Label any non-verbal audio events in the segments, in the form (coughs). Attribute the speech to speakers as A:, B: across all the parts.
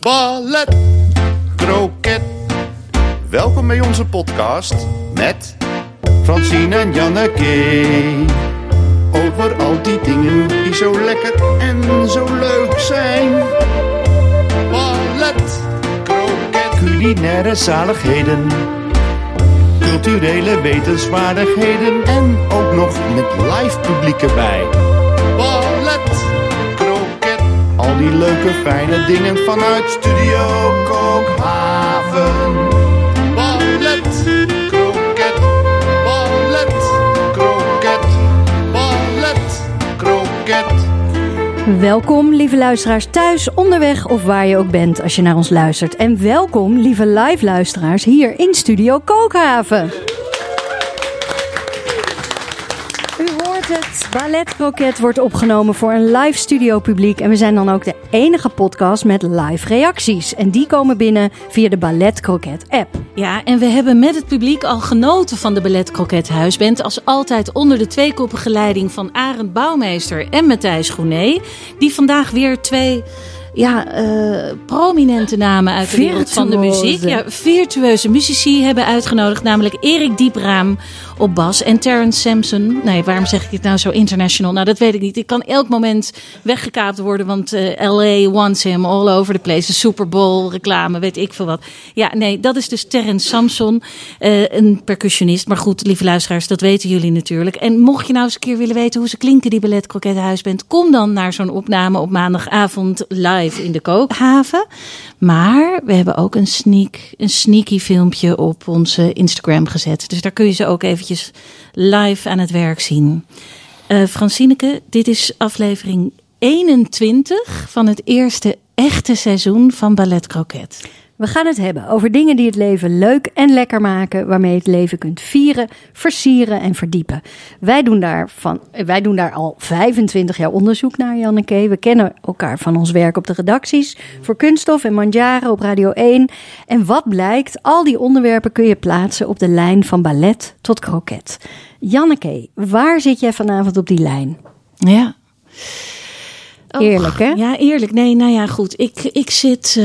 A: ballet, kroket. Welkom bij onze podcast met Francine en Janneke. Over al die dingen die zo lekker en zo leuk zijn. Ballet, kroket, culinaire zaligheden. Culturele wetenswaardigheden en ook nog met live publiek erbij. Al die leuke fijne dingen vanuit Studio Kookhaven. Ballet, kroket, ballet, kroket, ballet, kroket.
B: Welkom, lieve luisteraars thuis, onderweg of waar je ook bent als je naar ons luistert. En welkom, lieve live luisteraars, hier in Studio Kookhaven. Het, Ballet Croquet wordt opgenomen voor een live studio publiek. En we zijn dan ook de enige podcast met live reacties. En die komen binnen via de Ballet Croquet app.
C: Ja, en we hebben met het publiek al genoten van de Ballet Croquet Huisband. Als altijd onder de tweekoppige leiding van Arend Bouwmeester en Matthijs Groené. Die vandaag weer twee ja, eh, prominente namen uit de wereld van de muziek. Ja, virtueuze muzici hebben uitgenodigd. Namelijk Erik Diepraam op bas en Terrence Sampson. Nee, waarom zeg ik dit nou zo international? Nou, dat weet ik niet. Ik kan elk moment weggekaapt worden. Want eh, LA wants him all over the place. De Super Bowl reclame, weet ik veel wat. Ja, nee, dat is dus Terrence Samson. eh, een percussionist. Maar goed, lieve luisteraars, dat weten jullie natuurlijk. En mocht je nou eens een keer willen weten hoe ze klinken, die Ballet Croquet Huisband. Kom dan naar zo'n opname op maandagavond live in de Kookhaven. Maar we hebben ook een, sneak, een sneaky filmpje op onze Instagram gezet. Dus daar kun je ze ook eventjes live aan het werk zien. Eh Francineke, dit is aflevering 21 van het eerste echte seizoen van Ballet Croquet.
B: We gaan het hebben over dingen die het leven leuk en lekker maken, waarmee je het leven kunt vieren, versieren en verdiepen. Wij doen daar, van, wij doen daar al 25 jaar onderzoek naar, Janneke. We kennen elkaar van ons werk op de redacties voor Kunststof en Mandjaren op Radio 1. En wat blijkt, al die onderwerpen kun je plaatsen op de lijn van ballet tot kroket. Janneke, waar zit jij vanavond op die lijn?
C: Ja.
B: Eerlijk, hè?
C: Ja, eerlijk. Nee, nou ja, goed. Ik, ik zit. eh,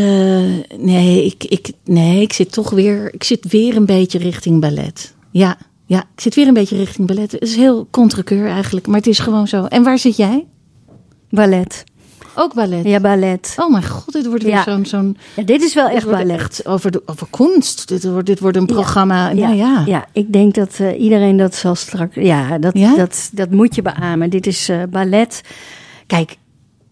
C: nee, ik, ik, nee, ik zit toch weer. Ik zit weer een beetje richting ballet. Ja, ja. Ik zit weer een beetje richting ballet. Het is heel contrekeur eigenlijk, maar het is gewoon zo. En waar zit jij?
B: Ballet.
C: Ook ballet.
B: Ja, ballet.
C: Oh mijn god, dit wordt weer
B: Ja.
C: zo'n. zo'n
B: Ja, dit is wel echt ballet.
C: echt over, de, over kunst. Dit wordt, dit wordt een programma. Ja, nou ja.
B: ja, ik denk dat eh, iedereen dat zal straks. Ja, dat? Dat, dat moet je beamen. Dit is eh, ballet. Kijk,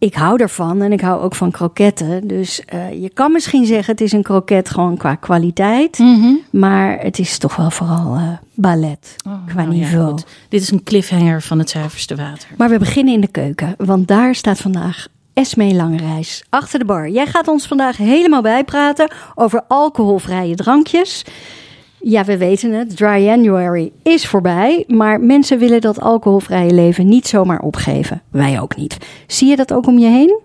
B: ik hou ervan en ik hou ook van kroketten. Dus eh, je kan misschien zeggen: het is een kroket gewoon qua kwaliteit.
C: Mhm.
B: Maar het is toch wel vooral eh, ballet
C: Oh,
B: qua
C: nou ja,
B: niveau.
C: Dit is een cliffhanger van het zuiverste water.
B: maar we beginnen in de keuken, want daar staat vandaag. Esmee Langereis, achter de bar. Jij gaat ons vandaag helemaal bijpraten over alcoholvrije drankjes. Ja, we weten het. Dry January is voorbij. Maar mensen willen dat alcoholvrije leven niet zomaar opgeven. Wij ook niet. Zie je dat ook om je heen?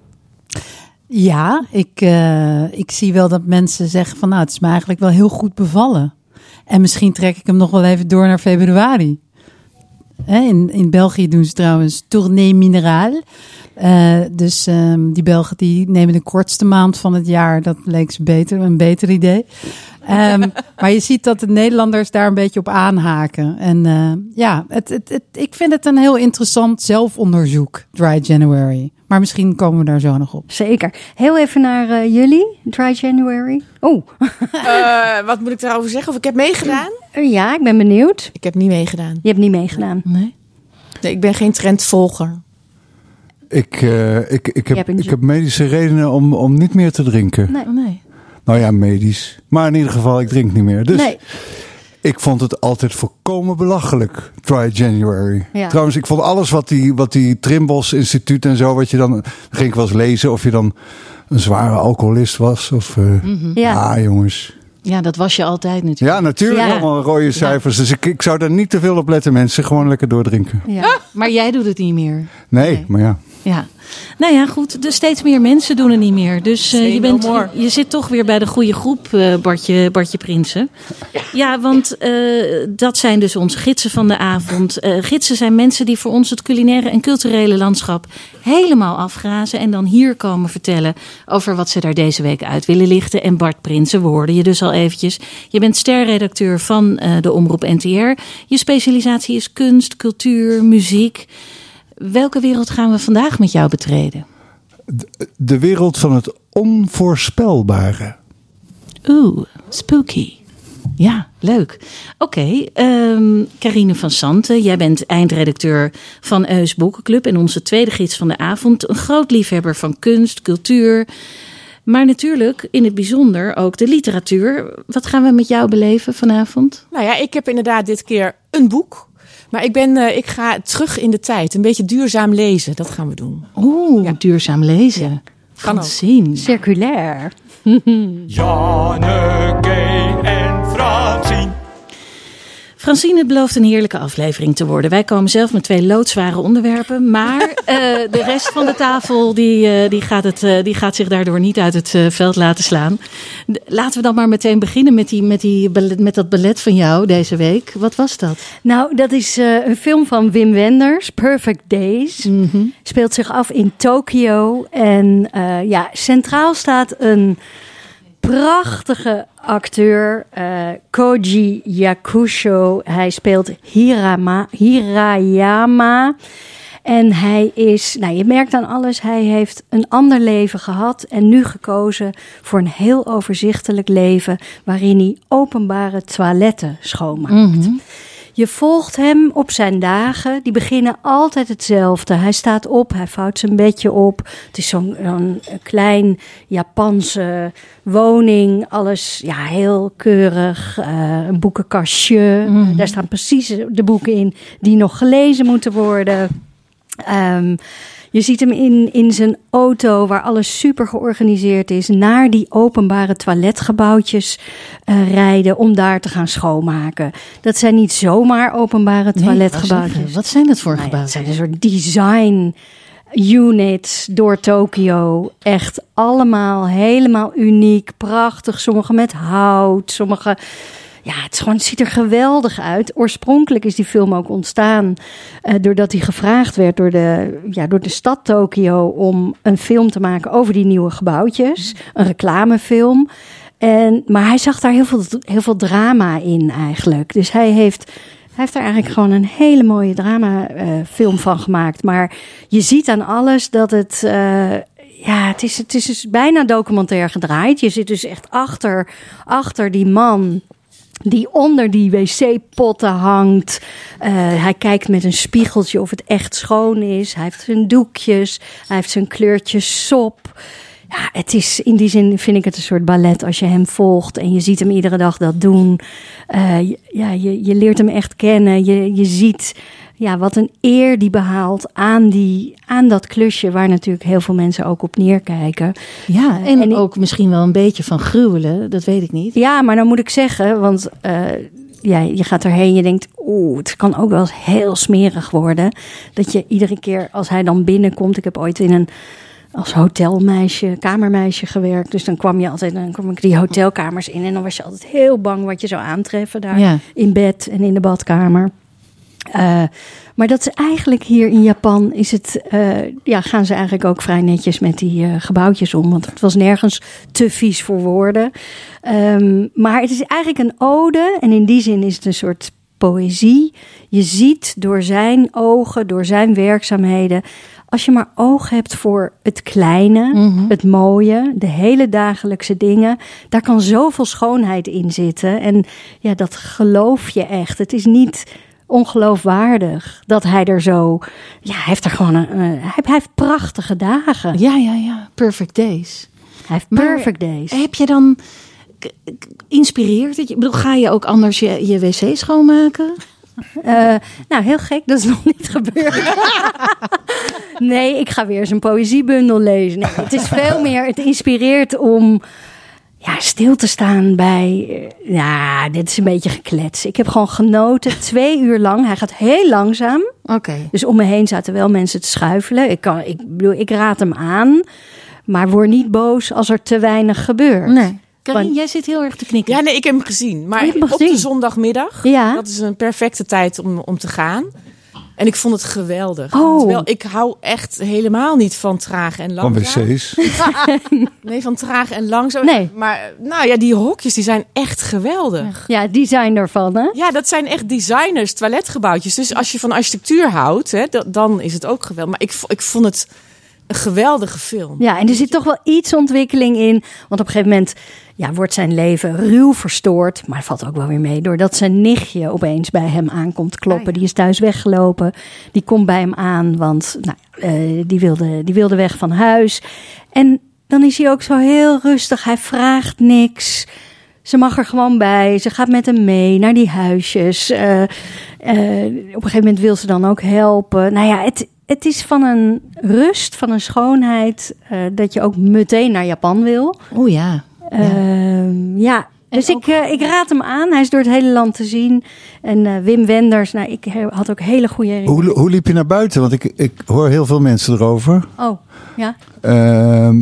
D: Ja, ik, eh, ik zie wel dat mensen zeggen van nou, het is me eigenlijk wel heel goed bevallen. En misschien trek ik hem nog wel even door naar februari. Hè, in, in België doen ze trouwens tournee mineraal. Eh, dus ehm, die Belgen die nemen de kortste maand van het jaar. Dat leek ze beter, een beter idee. Ehm, maar je ziet dat de Nederlanders daar een beetje op aanhaken. En eh, ja, het, het, het, ik vind het een heel interessant zelfonderzoek, Dry January. Maar misschien komen we daar zo nog op.
B: Zeker. Heel even naar eh, jullie. Dry January. Oh,
E: Eh, wat moet ik daarover zeggen? Of ik heb meegedaan?
B: ja, ik ben benieuwd.
E: Ik heb niet meegedaan.
B: Je hebt niet meegedaan.
C: Nee?
E: Nee, ik ben geen trendvolger.
F: Ik, eh, ik, ik, heb, ik heb medische redenen om, om niet meer te drinken.
B: Nee.
C: Oh, nee.
F: Nou ja, medisch. Maar in ieder geval, ik drink niet meer. Dus
B: nee.
F: ik vond het altijd volkomen belachelijk, Dry January.
B: Ja.
F: Trouwens, ik vond alles wat die, wat die Trimbos Instituut en zo, wat je dan, dan ging ik wel eens lezen of je dan een zware alcoholist was. Of, eh,
B: Ja.
F: Ah, jongens.
C: Ja, dat was je altijd natuurlijk.
F: Ja, natuurlijk
B: Ja.
F: allemaal rode cijfers. Dus ik, ik zou daar niet te veel op letten, mensen. Gewoon lekker doordrinken.
B: Ja. (laughs)
C: Maar jij doet het niet meer.
F: Nee,
C: Nee.
F: maar ja.
C: Ja. Nou ja, goed. Dus steeds meer mensen doen het niet meer. Dus eh, je, bent, je, zit toch weer bij de goede groep, eh, Bartje, Bartje Prinsen. Ja, want eh, dat zijn dus onze gidsen van de avond. Gidsen zijn mensen die voor ons het culinaire en culturele landschap helemaal afgrazen. En dan hier komen vertellen over wat ze daar deze week uit willen lichten. En Bart Prinsen, we hoorden je dus al eventjes. Je bent sterredacteur van de Omroep NTR. Je specialisatie is kunst, cultuur, muziek. Welke wereld gaan we vandaag met jou betreden?
F: De wereld van het onvoorspelbare.
C: Oeh, spooky. Ja, leuk. Oké, ehm Carine van Santen, jij bent eindredacteur van Eus Boekenclub en onze tweede gids van de avond. Een groot liefhebber van kunst, cultuur, maar natuurlijk in het bijzonder ook de literatuur. Wat gaan we met jou beleven vanavond?
E: Nou ja, ik heb inderdaad dit keer een boek. Maar ik, ben, eh, ik ga terug in de tijd. Een beetje duurzaam lezen. Dat gaan we doen.
C: Oeh,
E: Ja.
C: duurzaam lezen.
E: Kan.
C: Francine.
B: Circulair. (laughs)
G: Janneke.
C: Francine, het belooft een heerlijke aflevering te worden. Wij komen zelf met twee loodzware onderwerpen. Maar eh, de rest van de tafel die, eh, die, gaat het, eh, die gaat zich daardoor niet uit het veld laten slaan. Laten we dan maar meteen beginnen met, die, met, die, met dat ballet van jou deze week. Wat was dat?
B: Nou, dat is een film van Wim Wenders, Perfect Days. Speelt zich af in Tokio. En ja, centraal staat een prachtige acteur, eh, Koji Yakusho. Hij speelt Hirama, Hirayama. En hij is, nou je merkt aan alles, hij heeft een ander leven gehad en nu gekozen voor een heel overzichtelijk leven waarin hij openbare toiletten schoonmaakt. Je volgt hem op zijn dagen. Die beginnen altijd hetzelfde. Hij staat op, hij vouwt zijn bedje op. Het is zo'n zo'n klein Japanse woning. Alles ja, heel keurig. Eh, een boekenkastje. Daar staan precies de boeken in die nog gelezen moeten worden. Ehm, je ziet hem in, in zijn auto, waar alles super georganiseerd is, naar die openbare toiletgebouwtjes eh, rijden om daar te gaan schoonmaken. Dat zijn niet zomaar openbare toiletgebouwtjes.
C: Wat zijn dat voor
B: Nou ja, het
C: gebouwen?
B: zijn een soort design units door Tokio. Echt allemaal helemaal uniek, prachtig. Sommige met hout, sommige... Ja, het, ziet er geweldig uit. Oorspronkelijk is die film ook ontstaan eh, doordat hij gevraagd werd door de, ja, door de stad Tokio om een film te maken over die nieuwe gebouwtjes. Een reclamefilm. En, maar hij zag daar heel veel, heel veel drama in eigenlijk. Dus hij heeft, hij heeft daar eigenlijk gewoon een hele mooie dramafilm van gemaakt. Maar je ziet aan alles dat het. eh, ja, het is, het is dus bijna documentair gedraaid. Je zit dus echt achter, achter die man die onder die wc-potten hangt. Eh, hij kijkt met een spiegeltje of het echt schoon is. Hij heeft zijn doekjes, hij heeft zijn kleurtjes sop. Ja, het is in die zin vind ik het een soort ballet als je hem volgt en je ziet hem iedere dag dat doen. Eh, ja, je, je leert hem echt kennen. Je, je ziet ja, wat een eer die behaalt aan, die, aan dat klusje waar natuurlijk heel veel mensen ook op neerkijken.
C: Ja, en,
B: ik-
C: ook misschien wel een beetje van gruwelen, dat weet ik niet.
B: Ja, maar dan moet ik zeggen, want eh, ja, je gaat erheen, je denkt, oeh, het kan ook wel eens heel smerig worden. Dat je iedere keer als hij dan binnenkomt, ik heb ooit in een als hotelmeisje, kamermeisje gewerkt. Dus dan kwam je altijd, dan kwam ik die hotelkamers in en dan was je altijd heel bang wat je zou aantreffen daar
C: Ja.
B: in bed en in de badkamer. Eh, maar dat is eigenlijk hier in Japan is het, eh, ja, gaan ze eigenlijk ook vrij netjes met die eh, gebouwtjes om. Want het was nergens te vies voor woorden. Ehm, maar het is eigenlijk een ode en in die zin is het een soort poëzie. Je ziet door zijn ogen, door zijn werkzaamheden. Als je maar oog hebt voor het kleine, het mooie, de hele dagelijkse dingen, daar kan zoveel schoonheid in zitten. En ja, dat geloof je echt. Het is niet ongeloofwaardig dat hij er zo. Ja, hij heeft er gewoon een. een- hij, hij heeft prachtige dagen.
C: Ja, ja, ja. Perfect days.
B: Hij heeft
C: Maar
B: perfect days.
C: Heb je dan... Inspireert het je? Ik bedoel, ga je ook anders je, je wc schoonmaken?
B: Eh, nou, heel gek, dat is nog niet gebeurd. (laughs) nee, ik ga weer eens een poëziebundel lezen. Nee, het is veel meer, het inspireert om ja, stil te staan bij. eh, Ja, dit is een beetje geklets. Ik heb gewoon genoten, (laughs) twee uur lang. Hij gaat heel langzaam. Oké. Dus om me heen zaten wel mensen te schuifelen. Ik, kan, ik bedoel, ik raad hem aan. Maar word niet boos als er te weinig gebeurt.
C: Nee. Karin,
B: Want-
C: jij zit heel erg te knikken.
E: Ja, nee, ik heb hem gezien. Maar
B: hem
E: op
B: gezien?
E: de zondagmiddag.
B: Ja.
E: Dat is een perfecte tijd om, om te gaan. En ik vond het geweldig.
B: Oh.
E: Terwijl ik hou echt helemaal niet van traag en
F: Van
E: langzaam.
F: wc's. (laughs)
E: Nee, van traag en langzaam.
B: Nee.
E: Maar nou ja, die hokjes die zijn echt geweldig.
B: Ja, design ervan, hè?
E: Ja, dat zijn echt designers, toiletgebouwtjes. Dus als je van architectuur houdt, hè, da- dan is het ook geweldig. Maar ik, ik vond het een geweldige film.
B: Ja, en er zit toch wel iets ontwikkeling in. Want op een gegeven moment ja, wordt zijn leven ruw verstoord. Maar valt ook wel weer mee. Doordat zijn nichtje opeens bij hem aankomt kloppen. Die is thuis weggelopen. Die komt bij hem aan. Want nou, eh, die, wilde, die wilde weg van huis. En dan is hij ook zo heel rustig. Hij vraagt niks. Ze mag er gewoon bij. Ze gaat met hem mee naar die huisjes. Eh, eh, op een gegeven moment wil ze dan ook helpen. Nou ja, het, het is van een rust, van een schoonheid. dat je ook meteen naar Japan wil.
C: Oh ja.
B: Ehm, ja. Dus
C: ook-
B: ik, eh, ik raad hem aan. Hij is door het hele land te zien. En eh, Wim Wenders, nou, ik he- had ook hele goede herinneringen.
F: Hoe, hoe liep je naar buiten? Want ik, ik hoor heel veel mensen erover.
B: Oh, ja.
F: Ehm,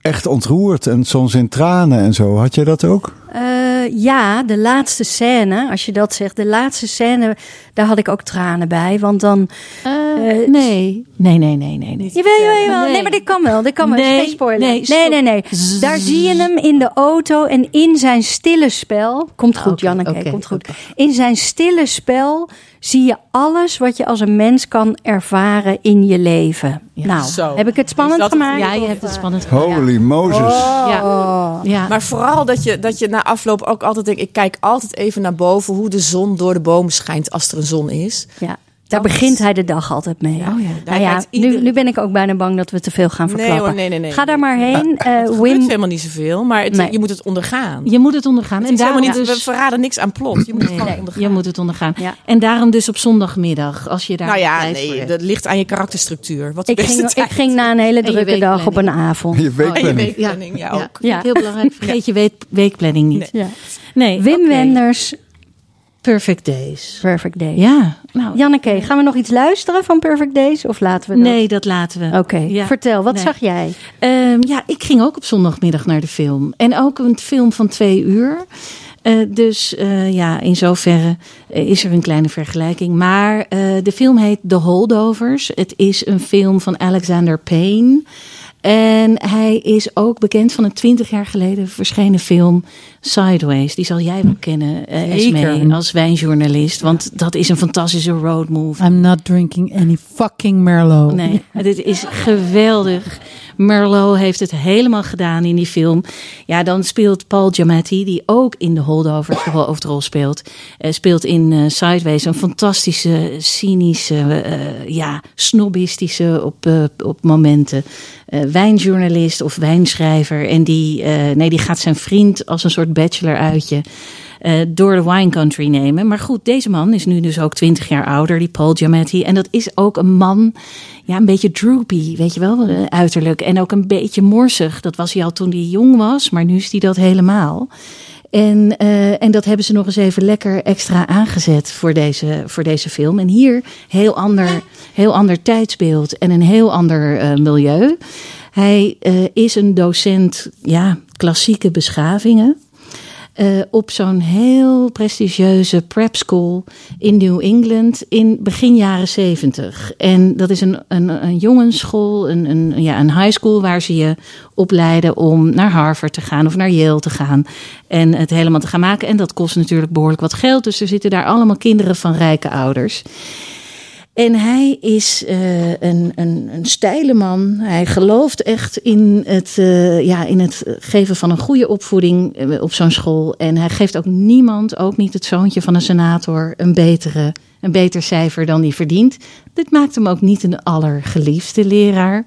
F: echt ontroerd en soms in tranen en zo. Had jij dat ook?
B: Eh, ja, de laatste scène, als je dat zegt, de laatste scène, daar had ik ook tranen bij. Want dan.
C: Eh,
B: Eh,
C: nee. Nee, nee, nee, nee. nee.
B: Jawel, jawel, jawel. Nee.
C: Nee.
B: maar dit kan wel. Dit kan wel.
C: Nee,
B: Geen spoiler.
C: nee,
B: Nee, nee, nee, Daar zie je hem in de auto en in zijn stille spel. Komt goed,
C: Oké,
B: Janneke, komt goed. In zijn stille spel zie je alles wat je als een mens kan ervaren in je leven.
C: Ja,
B: nou,
E: zo.
B: heb ik het spannend gemaakt?
C: Ja, je hebt het spannend gemaakt.
F: Holy Moses.
C: Ja.
B: Oh.
C: Ja.
E: Maar vooral dat je, dat je na afloop ook altijd denkt... ik kijk altijd even naar boven hoe de zon door de bomen schijnt als er een zon is.
B: Ja, daar
E: Dat-
B: begint hij de dag altijd mee.
C: Oh ja.
B: Nou ja, nu, ben ik ook bijna bang dat we te veel gaan
E: Nee,
B: verklappen.
E: hoor, nee, nee, nee.
B: Ga daar maar heen. Eh,
E: Het gebeurt
B: Wim,
E: helemaal niet zoveel, maar het-
B: Nee.
E: je moet het ondergaan.
C: Je moet het ondergaan.
E: Het
C: En daarom
E: niet, we
C: dus...
E: verraden niks aan plot. Je moet het
C: Nee,
E: gewoon
C: nee,
E: ondergaan.
C: je moet het ondergaan.
B: Ja.
C: En daarom dus op zondagmiddag, als je daar
E: nou ja, nee, dat ligt aan je karakterstructuur. Wat
B: ik, ging, ik ging na een hele drukke dag op een avond.
F: Je
E: je
F: weekplanning.
E: ja, ook.
C: Ja,
B: Ja.
C: heel belangrijk. Vergeet je week- weekplanning niet.
B: Ja.
C: Nee,
B: Wim. Wenders,
C: Perfect Days.
B: Perfect Day.
C: Ja, nou,
B: Janneke, gaan we nog iets luisteren van Perfect Days? Of laten we dat?
C: nee, dat laten we.
B: Oké,
C: Ja.
B: vertel, wat
C: Nee.
B: zag jij?
C: Ehm, ja, ik ging ook op zondagmiddag naar de film. En ook een film van twee uur. Eh, dus eh, ja, in zoverre eh, is er een kleine vergelijking. Maar eh, de film heet The Holdovers. Het is een film van Alexander Payne. En hij is ook bekend van een twintig jaar geleden verschenen film Sideways. Die zal jij wel kennen, eh. Esmee, als wijnjournalist. Want dat is een fantastische road movie.
D: I'm not drinking any fucking Merlot.
C: Nee, dit is geweldig. Merlot heeft het helemaal gedaan in die film. Ja, dan speelt Paul Giamatti, die ook in de Holdovers (coughs) de hoofdrol speelt, eh, speelt in eh, Sideways een fantastische, cynische, eh, ja, snobistische op, op momenten wijnjournalist of wijnschrijver. En die, nee, die gaat zijn vriend als een soort bachelor uitje eh, door de wine country nemen. Maar goed, deze man is nu dus ook 20 jaar ouder, die Paul Giamatti. En dat is ook een man, ja, een beetje droopy, weet je wel, eh, uiterlijk. En ook een beetje morsig. Dat was hij al toen hij jong was, maar nu is hij dat helemaal. En, eh, en dat hebben ze nog eens even lekker extra aangezet voor deze, voor deze film. En hier heel ander, heel ander tijdsbeeld en een heel ander milieu. Hij is een docent, ja, klassieke beschavingen. Eh, op zo'n heel prestigieuze prep school in New England in begin jaren zeventig. En dat is een, een, een jongensschool, een, een, ja, een high school waar ze je opleiden om naar Harvard te gaan of naar Yale te gaan. En het helemaal te gaan maken. En dat kost natuurlijk behoorlijk wat geld. Dus er zitten daar allemaal kinderen van rijke ouders. En hij is eh, een, een, een steile man. Hij gelooft echt in het, eh, ja, in het geven van een goede opvoeding eh, op zo'n school. En hij geeft ook niemand, ook niet het zoontje van een senator, een, betere, een beter cijfer dan hij verdient. Dit maakt hem ook niet een allergeliefde leraar.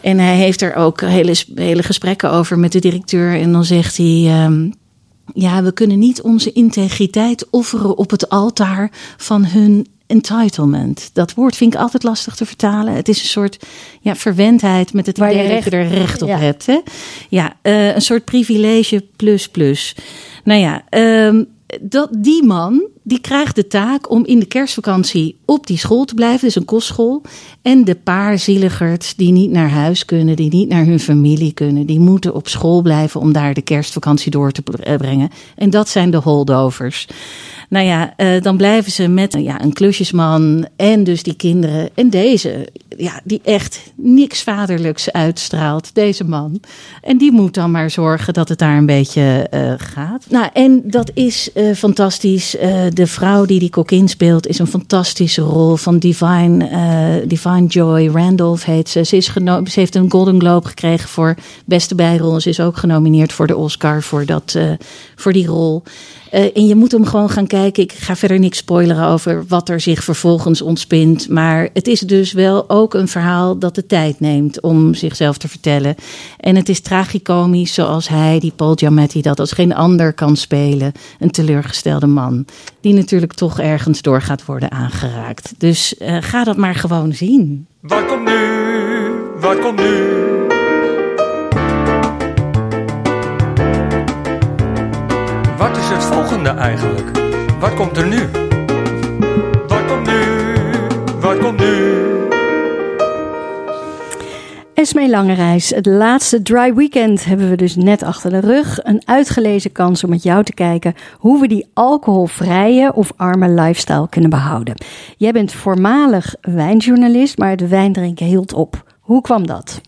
C: En hij heeft er ook hele, hele gesprekken over met de directeur. En dan zegt hij. ehm, ja, we kunnen niet onze integriteit offeren op het altaar van hun entitlement. Dat woord vind ik altijd lastig te vertalen. Het is een soort ja, verwendheid met het
B: Waar je
C: idee dat je
B: recht-
C: er recht op
B: ja.
C: hebt. Hè? Ja, eh, een soort privilege plus plus. Nou ja, ehm, dat, die man, die krijgt de taak om in de kerstvakantie op die school te blijven. Dus een kostschool. En de paar zieligerts die niet naar huis kunnen, die niet naar hun familie kunnen, die moeten op school blijven om daar de kerstvakantie door te eh, brengen. En dat zijn de holdovers. Nou ja, uh, dan blijven ze met ja, een klusjesman en dus die kinderen. En deze, ja, die echt niks vaderlijks uitstraalt, deze man. En die moet dan maar zorgen dat het daar een beetje gaat. Nou, en dat is fantastisch. De vrouw die die Coquin speelt is een fantastische rol van Divine, Divine Joy. Randolph heet ze. Ze, is ze heeft een Golden Globe gekregen voor beste bijrol. Ze is ook genomineerd voor de Oscar voor, dat, voor die rol. Uh, en je moet hem gewoon gaan kijken. Ik ga verder niks spoileren over wat er zich vervolgens ontspint. Maar het is dus wel ook een verhaal dat de tijd neemt om zichzelf te vertellen. En het is tragicomisch zoals hij, die Paul Giamatti, dat als geen ander kan spelen. Een teleurgestelde man. Die natuurlijk toch ergens door gaat worden aangeraakt. Dus uh, ga dat maar gewoon zien.
G: Wat komt nu? Wat komt nu? Wat is het volgende eigenlijk? Wat komt er nu? Wat komt nu? Wat komt nu?
B: Esmee Langereis, het laatste dry weekend hebben we dus net achter de rug. Een uitgelezen kans om met jou te kijken hoe we die alcoholvrije of arme lifestyle kunnen behouden. Jij bent voormalig wijnjournalist, maar het wijndrinken hield op. Hoe kwam dat?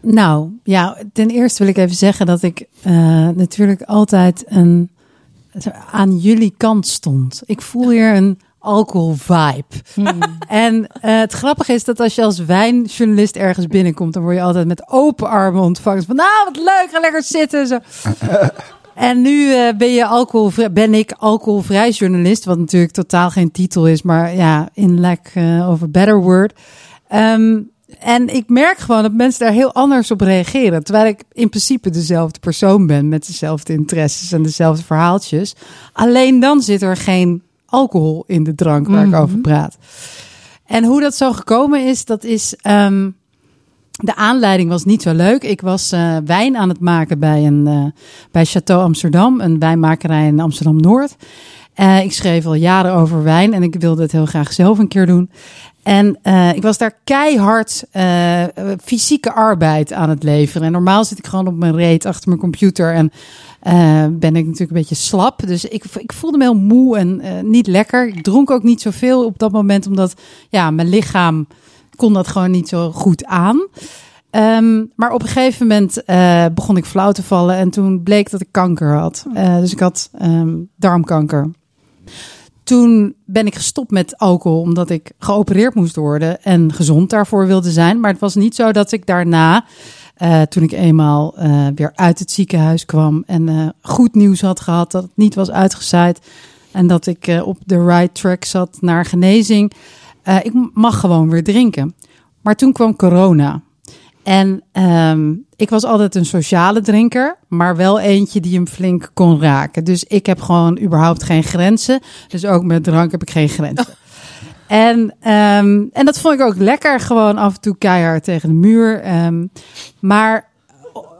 D: Nou, ja, ten eerste wil ik even zeggen dat ik uh, natuurlijk altijd een aan jullie kant stond. Ik voel hier een alcohol vibe. Hmm. En uh, het grappige is dat als je als wijnjournalist ergens binnenkomt, dan word je altijd met open armen ontvangen. Van nou, wat leuk, ga lekker zitten. Zo. (laughs) En nu uh, ben, je alcoholvrij, ben ik alcoholvrij journalist, wat natuurlijk totaal geen titel is, maar ja, in lack uh, of a better word. Um, en ik merk gewoon dat mensen daar heel anders op reageren. Terwijl ik in principe dezelfde persoon ben met dezelfde interesses en dezelfde verhaaltjes. Alleen dan zit er geen alcohol in de drank waar mm -hmm. ik over praat. En hoe dat zo gekomen is, dat is. Um, de aanleiding was niet zo leuk. Ik was uh, wijn aan het maken bij, een, uh, bij Chateau Amsterdam, een wijnmakerij in Amsterdam Noord. Uh, ik schreef al jaren over wijn en ik wilde het heel graag zelf een keer doen. En uh, ik was daar keihard uh, fysieke arbeid aan het leveren. En normaal zit ik gewoon op mijn reet achter mijn computer en uh, ben ik natuurlijk een beetje slap. Dus ik, ik voelde me heel moe en niet lekker. Ik dronk ook niet zoveel op dat moment, omdat ja, mijn lichaam kon dat gewoon niet zo goed aan. Um, maar op een gegeven moment begon ik flauw te vallen en toen bleek dat ik kanker had. dus ik had um, darmkanker. Toen ben ik gestopt met alcohol omdat ik geopereerd moest worden en gezond daarvoor wilde zijn. Maar het was niet zo dat ik daarna, uh, toen ik eenmaal uh, weer uit het ziekenhuis kwam en uh, goed nieuws had gehad dat het niet was uitgezaaid en dat ik op de right track zat naar genezing, ik mag gewoon weer drinken. Maar toen kwam corona. En um, ik was altijd een sociale drinker, maar wel eentje die hem flink kon raken. Dus ik heb gewoon überhaupt geen grenzen. Dus ook met drank heb ik geen grenzen. (laughs) En, um, en dat vond ik ook lekker, gewoon af en toe keihard tegen de muur. Um, maar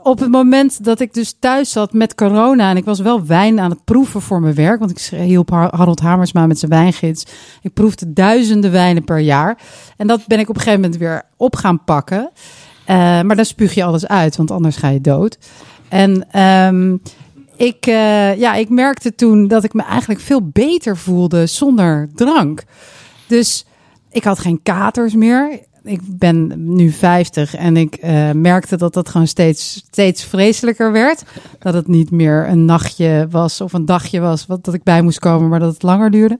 D: op het moment dat ik dus thuis zat met corona en ik was wel wijn aan het proeven voor mijn werk, want ik hielp Harold Hamersma met zijn wijngids. Ik proefde duizenden wijnen per jaar. En dat ben ik op een gegeven moment weer op gaan pakken. Uh, maar dan spuug je alles uit, want anders ga je dood. En um, ik, uh, ja, ik merkte toen dat ik me eigenlijk veel beter voelde zonder drank. Dus ik had geen katers meer. Ik ben nu 50 en ik uh, merkte dat dat gewoon steeds, steeds vreselijker werd. Dat het niet meer een nachtje was of een dagje was wat, dat ik bij moest komen, maar dat het langer duurde.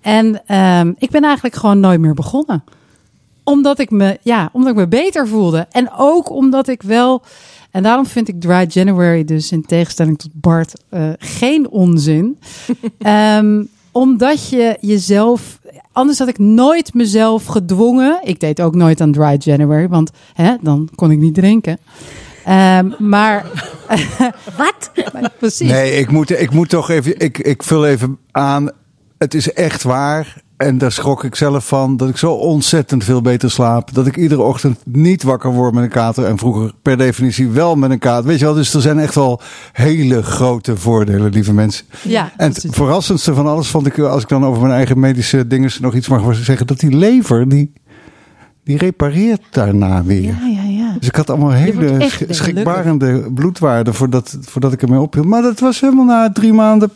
D: En um, ik ben eigenlijk gewoon nooit meer begonnen omdat ik me, ja, omdat ik me beter voelde. En ook omdat ik wel. En daarom vind ik Dry January dus in tegenstelling tot Bart uh, geen onzin. um, (laughs) omdat je jezelf. Anders had ik nooit mezelf gedwongen. Ik deed ook nooit aan Dry January, want hè, dan kon ik niet drinken. Um, maar. (laughs)
B: Wat?
D: Precies.
F: Nee, ik moet, ik moet toch even. Ik, ik vul even aan. Het is echt waar En daar schrok ik zelf van dat ik zo ontzettend veel beter slaap. Dat ik iedere ochtend niet wakker word met een kater. En vroeger per definitie wel met een kater. Weet je wel, dus er zijn echt wel hele grote voordelen, lieve mensen.
D: Ja,
F: En het verrassendste van alles vond ik, als ik dan over mijn eigen medische dingen nog iets mag zeggen, dat die lever, die, die repareert daarna weer.
C: Ja, ja, ja.
F: Dus ik had allemaal hele schrikbarende bloedwaarden voordat, voordat ik ermee ophield. Maar dat was helemaal na drie maanden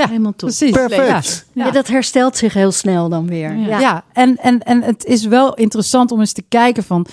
D: ja
C: Helemaal top.
D: precies.
F: perfect.
D: Ja.
B: Ja, dat herstelt zich heel snel dan weer.
C: Ja.
B: Ja.
D: Ja, en, en, en het is wel interessant om eens te kijken van,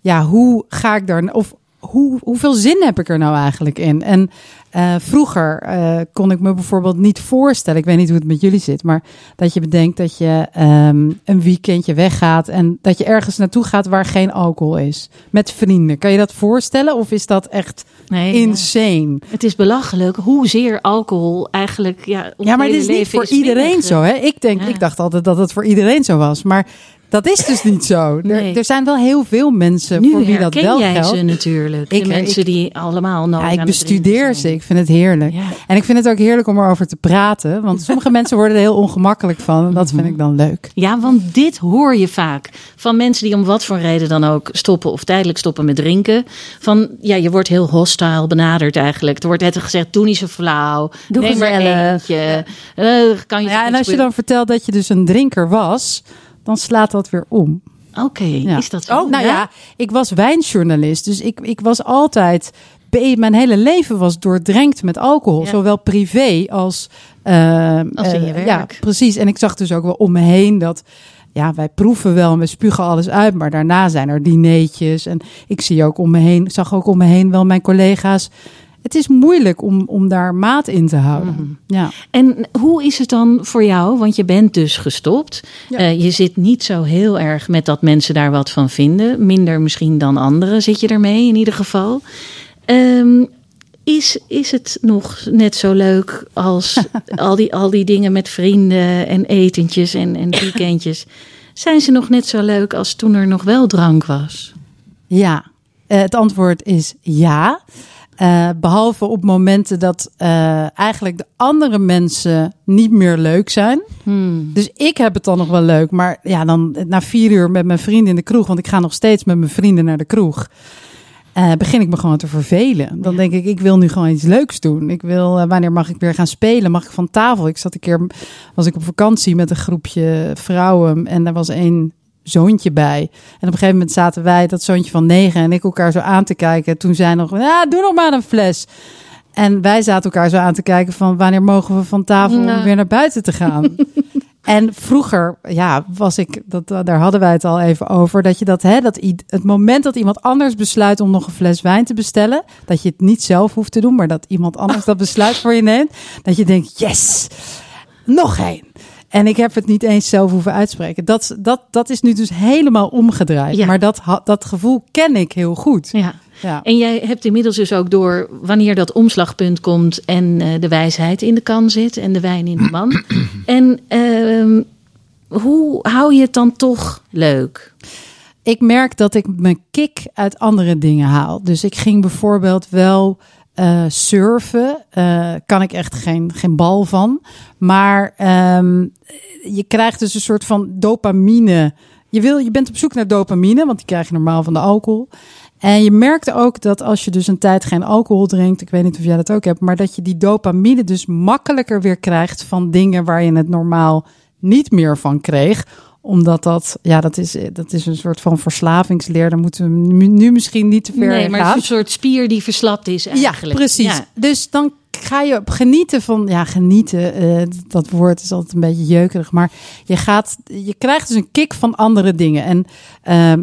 D: ja, hoe ga ik daar, of hoe, hoeveel zin heb ik er nou eigenlijk in? En eh, vroeger eh, kon ik me bijvoorbeeld niet voorstellen, ik weet niet hoe het met jullie zit, maar dat je bedenkt dat je ehm, een weekendje weggaat en dat je ergens naartoe gaat waar geen alcohol is. Met vrienden. Kan je dat voorstellen? Of is dat echt
C: Nee, ja.
D: insane?
C: Het is belachelijk hoezeer alcohol eigenlijk. Ja,
D: Ja, maar
C: hele
D: is niet voor iedereen zo. Hè? Ik denk,
C: Ja.
D: ik dacht altijd dat het voor iedereen zo was, maar dat is dus niet zo.
C: Nee.
D: Er, er zijn wel heel veel mensen
C: Nu
D: voor wie dat wel
C: jij
D: geldt.
C: ze natuurlijk.
D: Ik-
C: de mensen
D: ik-
C: die allemaal nooit
D: Ja, ik bestudeer ze. Ik vind het heerlijk.
C: Ja.
D: En ik vind het ook heerlijk om erover te praten. Want sommige (laughs) mensen worden er heel ongemakkelijk van. En dat vind ik dan leuk.
C: Ja, want dit hoor je vaak van mensen die om wat voor reden dan ook stoppen of tijdelijk stoppen met drinken. Van ja, je wordt heel hostile benaderd eigenlijk. Er wordt net gezegd: doe niet zo flauw,
B: Doe
C: neem maar eentje. Eh, kan je
D: Ja, en als je dan vertelt dat je dus een drinker was, dan slaat dat weer om.
C: Oké,
D: Ja.
C: is dat zo?
D: Oh, nou ja, ik was wijnjournalist. Dus ik, ik was altijd. Mijn hele leven was doordrenkt met alcohol.
C: Ja.
D: Zowel privé als. eh,
C: Als in je
D: eh,
C: werk.
D: Ja, precies. En ik zag dus ook wel om me heen dat. Ja, wij proeven wel en we spugen alles uit. Maar daarna zijn er dineetjes. En ik zie ook om me heen. Zag ook om me heen wel mijn collega's. Het is moeilijk om, om daar maat in te houden.
C: Mhm.
D: Ja.
C: En hoe is het dan voor jou? Want je bent dus gestopt.
D: Ja.
C: Eh, je zit niet zo heel erg met dat mensen daar wat van vinden. Minder misschien dan anderen zit je ermee in ieder geval. Ehm, is, is het nog net zo leuk als (laughs) al, die, al die dingen met vrienden en etentjes en, en weekendjes? Zijn ze nog net zo leuk als toen er nog wel drank was?
D: Ja, Eh, het antwoord is ja. Eh, behalve op momenten dat eh, eigenlijk de andere mensen niet meer leuk zijn.
C: Hmm.
D: Dus ik heb het dan nog wel leuk. Maar ja, dan na vier uur met mijn vrienden in de kroeg. Want ik ga nog steeds met mijn vrienden naar de kroeg. eh, begin ik me gewoon te vervelen. Dan denk ik, ik wil nu gewoon iets leuks doen. Ik wil, wanneer mag ik weer gaan spelen? Mag ik van tafel? Ik zat een keer, was ik op vakantie met een groepje vrouwen. En daar was één zoontje bij. En op een gegeven moment zaten wij, dat zoontje van negen en ik elkaar zo aan te kijken. Toen zei nog, ja, doe nog maar een fles. En wij zaten elkaar zo aan te kijken van wanneer mogen we van tafel om
B: Nou.
D: weer naar buiten te gaan. (laughs) en vroeger, ja, was ik, dat, daar hadden wij het al even over, dat je dat, hè, dat het moment dat iemand anders besluit om nog een fles wijn te bestellen, dat je het niet zelf hoeft te doen, maar dat iemand anders dat besluit voor je neemt, dat je denkt, yes, nog één. En ik heb het niet eens zelf hoeven uitspreken. Dat, dat, dat is nu dus helemaal omgedraaid.
C: Ja.
D: Maar dat, dat gevoel ken ik heel goed.
C: Ja.
D: Ja.
C: En jij hebt inmiddels dus ook door wanneer dat omslagpunt komt en eh, de wijsheid in de kan zit en de wijn in de man. (clears throat) en ehm, hoe hou je het dan toch leuk?
D: ik merk dat ik mijn kick uit andere dingen haal. Dus ik ging bijvoorbeeld wel eh, surfen. Eh, kan ik echt geen, geen bal van. Maar ehm, je krijgt dus een soort van dopamine. Je, wil, je bent op zoek naar dopamine, want die krijg je normaal van de alcohol. En je merkt ook dat als je dus een tijd geen alcohol drinkt, ik weet niet of jij dat ook hebt, maar dat je die dopamine dus makkelijker weer krijgt van dingen waar je het normaal niet meer van kreeg omdat dat, ja, dat is, dat is een soort van verslavingsleer. Daar moeten we nu misschien niet te ver
C: nee,
D: in
C: maar het is een soort spier die verslapt is eigenlijk.
D: Ja, precies.
C: Ja.
D: Dus dan ga je genieten van, ja, genieten. eh, dat woord is altijd een beetje jeukerig, maar je gaat, je krijgt dus een kick van andere dingen. En ehm,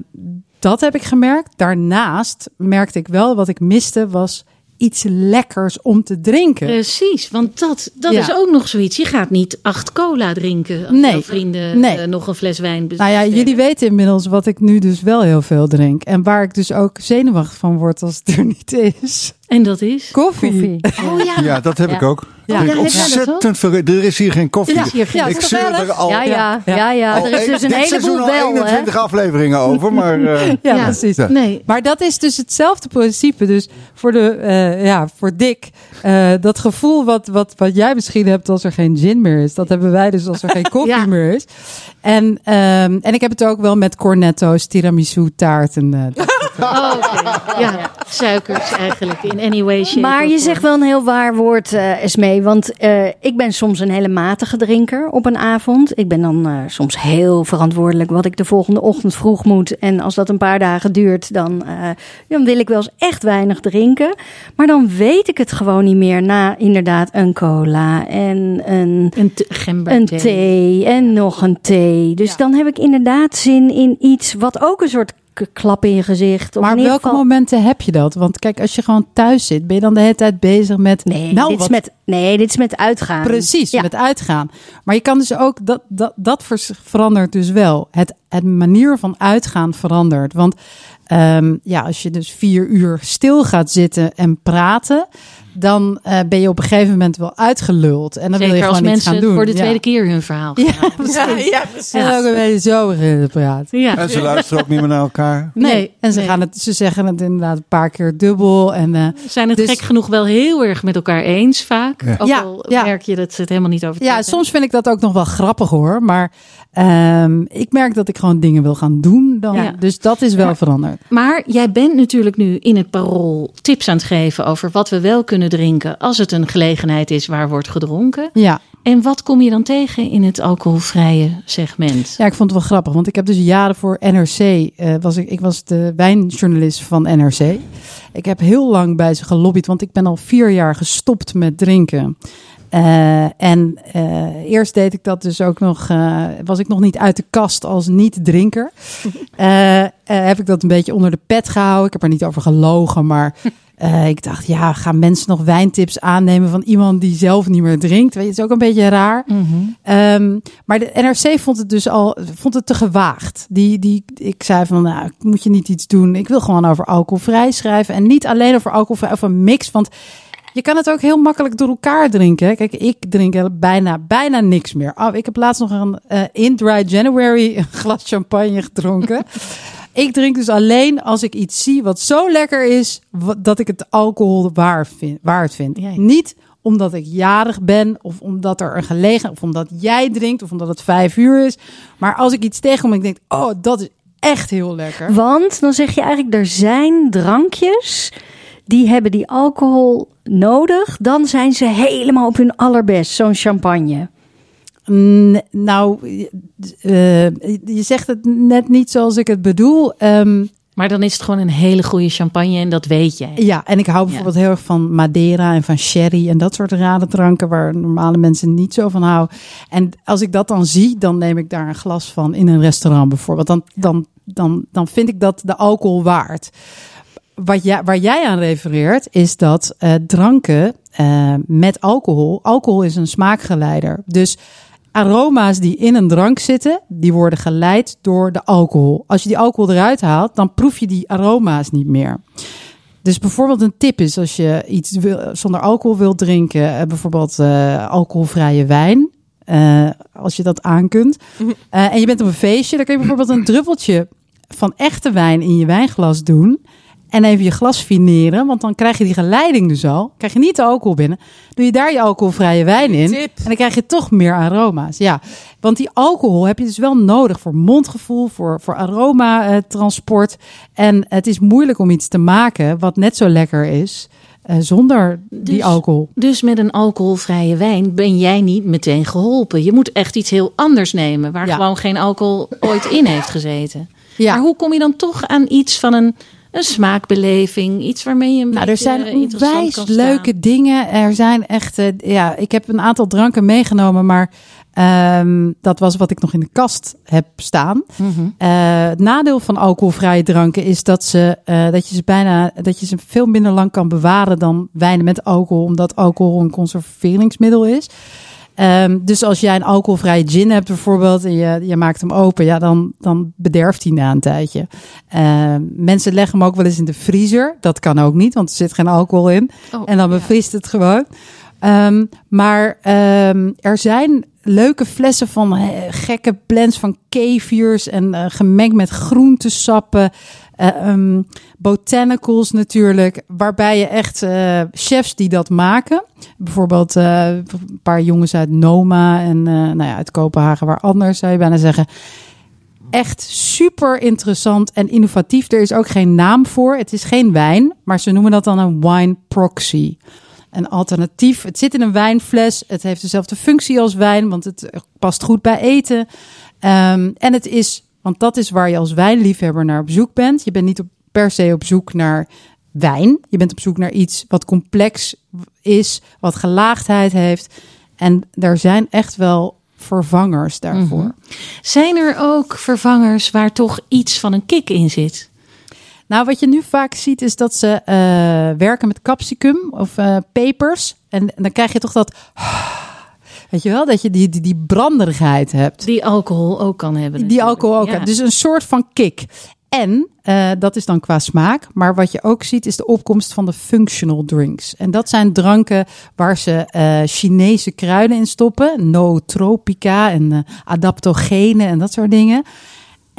D: dat heb ik gemerkt. Daarnaast merkte ik wel wat ik miste was iets lekkers om te drinken.
C: Precies, want dat, dat
D: Ja.
C: is ook nog zoiets. Je gaat niet acht cola drinken als
D: Nee.
C: vrienden
D: Nee.
C: eh, nog een fles wijn
D: Nou ja,
C: bestellen.
D: jullie weten inmiddels wat ik nu dus wel heel veel drink. En waar ik dus ook zenuwachtig van word als het er niet is.
C: En dat is?
D: Koffie.
B: Koffie.
C: Oh ja.
F: Ja, dat heb
B: Ja.
F: ik ook.
D: Ja.
F: Ik
B: Ja, dat
F: ontzettend veel. Er is hier geen koffie.
B: Is hier geen-
F: ik
D: Ja, is
F: zeur
D: gezellig.
F: er al,
B: Ja, ja,
D: Ja.
B: ja, ja.
F: al
B: Er is dus een heleboel
F: al
B: wel, hè?
F: 21 afleveringen (laughs) over, maar... eh,
D: Ja,
C: Ja.
D: precies.
F: Ja.
C: Nee.
D: Maar dat is dus hetzelfde principe. Dus voor, de, eh, ja, voor Dick, eh, dat gevoel wat, wat, wat jij misschien hebt als er geen gin meer is, dat hebben wij dus als er geen (laughs) koffie
C: Ja.
D: meer is. En, ehm, en ik heb het ook wel met cornetto's, tiramisu, taart en eh, dat. (laughs)
C: Oh. (laughs) Ja, suikers eigenlijk in any way, shape
B: Maar je zegt wel een heel waar woord, eh Esmee. Want eh, ik ben soms een hele matige drinker op een avond. Ik ben dan eh, soms heel verantwoordelijk wat ik de volgende ochtend vroeg moet. En als dat een paar dagen duurt, dan, dan wil ik wel eens echt weinig drinken. Maar dan weet ik het gewoon niet meer na inderdaad een cola en een,
C: Een
B: een thee en nog een thee. Dus
D: Ja.
B: dan heb ik inderdaad zin in iets wat ook een soort klap in je gezicht. Of
D: Maar op welke
B: geval-
D: momenten heb je dat? Want kijk, als je gewoon thuis zit, ben je dan de hele tijd bezig met...
B: Nee,
D: nou,
B: dit
D: wat
B: is met, nee, dit is met uitgaan.
D: Precies,
B: Ja.
D: met uitgaan. Maar je kan dus ook, dat, dat, dat verandert dus wel. Het, het manier van uitgaan verandert. Want ehm, ja, als je dus vier uur stil gaat zitten en praten, dan eh, ben je op een gegeven moment wel uitgeluld. En dan wil je gewoon iets gaan
C: mensen
D: doen.
C: voor de
D: Ja.
C: tweede keer hun verhaal gaan
D: Ja, precies. (laughs)
E: Ja, ja, precies.
D: En ook een beetje zo beginnen te praten.
C: Ja.
F: En ze luisteren ook niet meer naar elkaar.
D: Nee,
C: Nee,
D: en ze,
C: nee.
D: Gaan het, ze zeggen het inderdaad een paar keer dubbel. En, eh,
C: Zijn het
D: Dus-
C: gek genoeg wel heel erg met elkaar eens vaak?
F: Ja.
C: Ook
D: Ja,
C: al
D: ja.
C: merk je dat ze het helemaal niet over het
D: Ja,
C: hebben.
D: soms vind ik dat ook nog wel grappig hoor. Maar ehm, ik merk dat ik gewoon dingen wil gaan doen. Dan.
C: Ja.
D: Dus dat is wel veranderd.
C: Maar jij bent natuurlijk nu in het parool tips aan het geven over wat we wel kunnen drinken als het een gelegenheid is waar wordt gedronken.
D: Ja.
C: En wat kom je dan tegen in het alcoholvrije segment?
D: ja, ik vond het wel grappig. Want ik heb dus jaren voor NRC, eh, was ik, ik was de wijnjournalist van NRC. Ik heb heel lang bij ze gelobbyd, want ik ben al vier jaar gestopt met drinken. Eh, en eh, eerst deed ik dat dus ook nog, was ik nog niet uit de kast als niet-drinker. (laughs) Eh, heb ik dat een beetje onder de pet gehouden. Ik heb er niet over gelogen, maar (laughs) eh, ik dacht, ja, gaan mensen nog wijntips aannemen van iemand die zelf niet meer drinkt? Weet je, het is ook een beetje raar. Ehm, maar de NRC vond het dus al vond het te gewaagd. Die, die, ik zei van, nou, moet je niet iets doen? Ik wil gewoon over alcoholvrij schrijven. En niet alleen over alcoholvrij, over een mix. Want je kan het ook heel makkelijk door elkaar drinken. Kijk, ik drink bijna, bijna niks meer. Oh, ik heb laatst nog een eh, in Dry January een glas champagne gedronken. (laughs) ik drink dus alleen als ik iets zie wat zo lekker is, dat ik het alcohol waar vind, waard vind.
C: Ja, ja.
D: Niet omdat ik jarig ben, of omdat er een gelegenheid, of omdat jij drinkt, of omdat het vijf uur is. Maar als ik iets tegenkom en ik denk, oh, dat is echt heel lekker.
B: Want dan zeg je eigenlijk, er zijn drankjes die hebben die alcohol nodig. Dan zijn ze helemaal op hun allerbest, zo'n champagne.
D: Nou, eh, je zegt het net niet zoals ik het bedoel. Ehm,
C: Maar dan is het gewoon een hele goede champagne en dat weet jij.
D: ja, en ik hou bijvoorbeeld heel erg van Madeira en van sherry en dat soort rare dranken waar normale mensen niet zo van houden. En als ik dat dan zie, dan neem ik daar een glas van in een restaurant bijvoorbeeld. Dan, dan, dan, dan vind ik dat de alcohol waard. Wat jij, waar jij aan refereert, is dat eh, dranken eh, met alcohol. Alcohol is een smaakgeleider. Dus aroma's die in een drank zitten, die worden geleid door de alcohol. Als je die alcohol eruit haalt, dan proef je die aroma's niet meer. Dus bijvoorbeeld een tip is als je iets wil, zonder alcohol wilt drinken, eh, bijvoorbeeld eh, alcoholvrije wijn. eh, als je dat aan kunt. Eh, en je bent op een feestje, dan kun je bijvoorbeeld een druppeltje van echte wijn in je wijnglas doen. En even je glas fineren, want dan krijg je die geleiding dus al. Krijg je niet de alcohol binnen. Doe je daar je alcoholvrije wijn in.
E: Tip.
D: En dan krijg je toch meer aroma's. Ja, want die alcohol heb je dus wel nodig voor mondgevoel, voor, voor aromatransport. En het is moeilijk om iets te maken wat net zo lekker is eh, zonder die
C: Dus-
D: alcohol.
C: Dus met een alcoholvrije wijn ben jij niet meteen geholpen. Je moet echt iets heel anders nemen, waar
D: Ja.
C: gewoon geen alcohol ooit in heeft gezeten.
D: Ja.
C: Maar hoe kom je dan toch aan iets van een, een smaakbeleving? Iets waarmee je
D: Nou, er zijn
C: staan?
D: leuke dingen. Er zijn echt, eh, ja, ik heb een aantal dranken meegenomen, maar ehm, dat was wat ik nog in de kast heb staan. Eh, het nadeel van alcoholvrije dranken is dat, ze, eh, dat, je ze bijna, dat je ze veel minder lang kan bewaren dan wijnen met alcohol, omdat alcohol een conserveringsmiddel is. Ehm, dus als jij een alcoholvrije gin hebt bijvoorbeeld en je, je maakt hem open, ja, dan, dan bederft hij na een tijdje. Ehm, mensen leggen hem ook wel eens in de vriezer. Dat kan ook niet, want er zit geen alcohol in.
C: Oh,
D: en dan
C: ja.
D: bevriest het gewoon. Ehm, maar ehm, er zijn leuke flessen van eh, gekke blends van kefirs en eh, gemengd met groentesappen. eh, ehm, botanicals natuurlijk, waarbij je echt eh, chefs die dat maken. Bijvoorbeeld een paar jongens uit Noma en nou ja, uit Kopenhagen, waar anders zou je bijna zeggen. Echt super interessant en innovatief. Er is ook geen naam voor. Het is geen wijn, maar ze noemen dat dan een wine proxy. Een alternatief. Het zit in een wijnfles. Het heeft dezelfde functie als wijn, want het past goed bij eten. Ehm, en het is, want dat is waar je als wijnliefhebber naar op zoek bent. Je bent niet op, per se op zoek naar wijn. Je bent op zoek naar iets wat complex is, wat gelaagdheid heeft. En er zijn echt wel vervangers daarvoor.
C: Zijn er ook vervangers waar toch iets van een kick in zit?
D: Nou, wat je nu vaak ziet is dat ze eh, werken met capsicum of eh, pepers. En, en dan krijg je toch dat... (sighs) Weet je wel, dat je die, die, die branderigheid hebt.
C: Die alcohol ook kan hebben.
D: Die alcohol ook
C: Ja.
D: hebt. Dus een soort van kick. En eh, dat is dan qua smaak. Maar wat je ook ziet is de opkomst van de functional drinks. En dat zijn dranken waar ze Chinese kruiden in stoppen. Nootropica en eh, adaptogenen en dat soort dingen.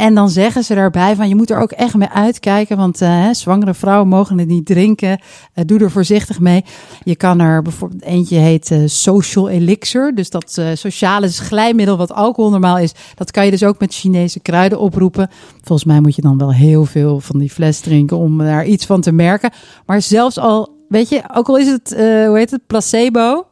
D: En dan zeggen ze daarbij van je moet er ook echt mee uitkijken. Want eh, zwangere vrouwen mogen het niet drinken. Eh, doe er voorzichtig mee. Je kan er bijvoorbeeld eentje heet eh, social elixir. Dus dat sociale glijmiddel wat alcohol normaal is. Dat kan je dus ook met Chinese kruiden oproepen. Volgens mij moet je dan wel heel veel van die fles drinken om daar iets van te merken. Maar zelfs al, weet je, ook al is het, hoe heet het, placebo.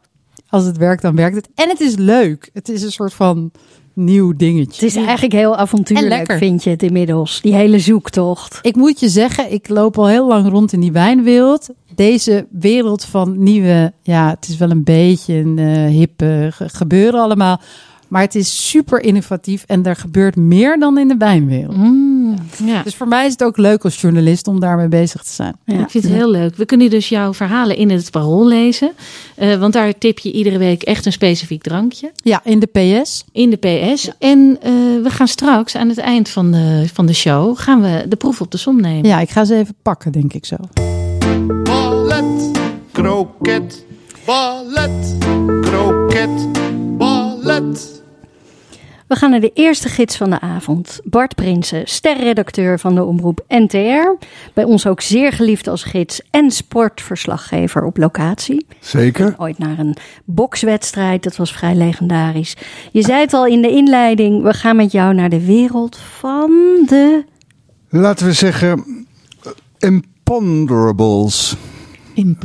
D: Als het werkt, dan werkt het. En het is leuk. Het is een soort van nieuw dingetje.
B: Het is eigenlijk heel avontuurlijk, vind je het inmiddels. Die hele zoektocht.
D: Ik moet je zeggen, ik loop al heel lang rond in die wijnwereld. Deze wereld van nieuwe, ja, het is wel een beetje een eh, hippe ge- gebeuren allemaal. Maar het is super innovatief en er gebeurt meer dan in de wijnwereld.
C: Mm, ja.
D: Dus voor mij is het ook leuk als journalist om daarmee bezig te zijn.
B: Ja.
C: Ik vind het heel leuk. We kunnen dus jouw verhalen in het parool lezen. Eh, want daar tip je iedere week echt een specifiek drankje.
D: Ja, in de PS.
C: In de PS. En eh, we gaan straks aan het eind van de, van de show... gaan we de proef op de som nemen.
D: Ja, ik ga ze even pakken, denk ik zo.
A: Ballet, kroket, ballet, kroket, ballet.
B: We gaan naar de eerste gids van de avond. Bart Prinsen, sterredacteur van de omroep NTR. Bij ons ook zeer geliefd als gids en sportverslaggever op locatie.
F: Zeker.
B: Ooit naar een bokswedstrijd, dat was vrij legendarisch. Je zei het al in de inleiding, we gaan met jou naar de wereld van de...
F: Laten we zeggen, imponderables.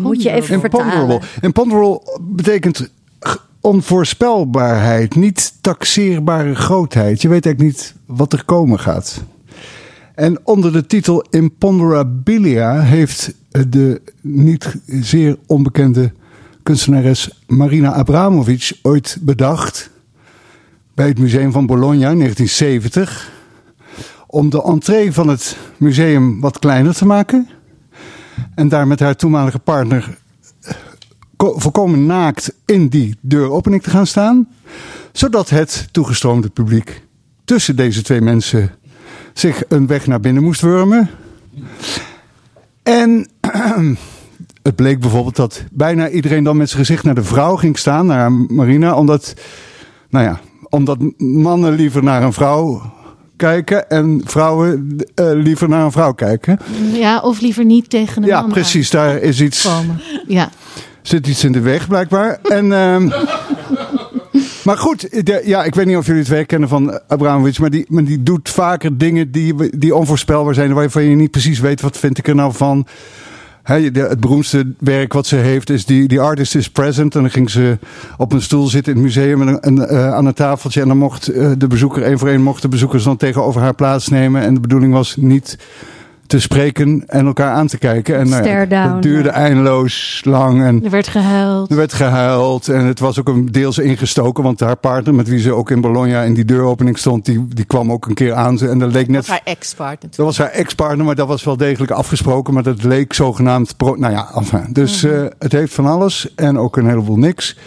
B: Moet je even vertalen.
F: Imponderable. Imponderable betekent onvoorspelbaarheid, niet taxeerbare grootheid. Je weet eigenlijk niet wat er komen gaat. En onder de titel Imponderabilia heeft de niet zeer onbekende kunstenares Marina Abramovic ooit bedacht bij het Museum van Bologna in 1970 om de entree van het museum wat kleiner te maken en daar met haar toenmalige partner volkomen naakt in die deuropening te gaan staan. Zodat het toegestroomde publiek tussen deze twee mensen zich een weg naar binnen moest wurmen. En (clears throat) het bleek bijvoorbeeld dat bijna iedereen dan met zijn gezicht naar de vrouw ging staan, naar Marina, omdat, nou ja, omdat mannen liever naar een vrouw kijken en vrouwen eh, liever naar een vrouw kijken.
C: Ja, of liever niet tegen een
F: Ja,
C: man
F: precies. Daar is iets,
C: aankomen. Ja.
F: Zit iets in de weg, blijkbaar. En, ehm, (laughs) maar goed, de- ja, ik weet niet of jullie het werk kennen van Abramovic, maar die, maar die doet vaker dingen die, die onvoorspelbaar zijn, waarvan je niet precies weet wat vind ik er nou van. De- het beroemdste werk wat ze heeft is die, die artist is present. En dan ging ze op een stoel zitten in het museum en, en, eh, aan een tafeltje. En dan mocht eh, de bezoeker, één voor één, mochten bezoekers dan tegenover haar plaatsnemen. En de bedoeling was niet te spreken en elkaar aan te kijken. En nou ja,
B: Stare down,
F: dat duurde
B: ja.
F: eindeloos lang. En
C: Er werd gehuild.
F: er werd gehuild en het was ook een deels ingestoken. Want haar partner, met wie ze ook in Bologna in die deuropening stond, die, die kwam ook een keer aan. En dat leek net
E: Haar ex-partner.
F: dat was haar ex-partner, maar dat was wel degelijk afgesproken. Maar dat leek zogenaamd. Pro nou ja, enfin. Dus eh, het heeft van alles en ook een heleboel niks.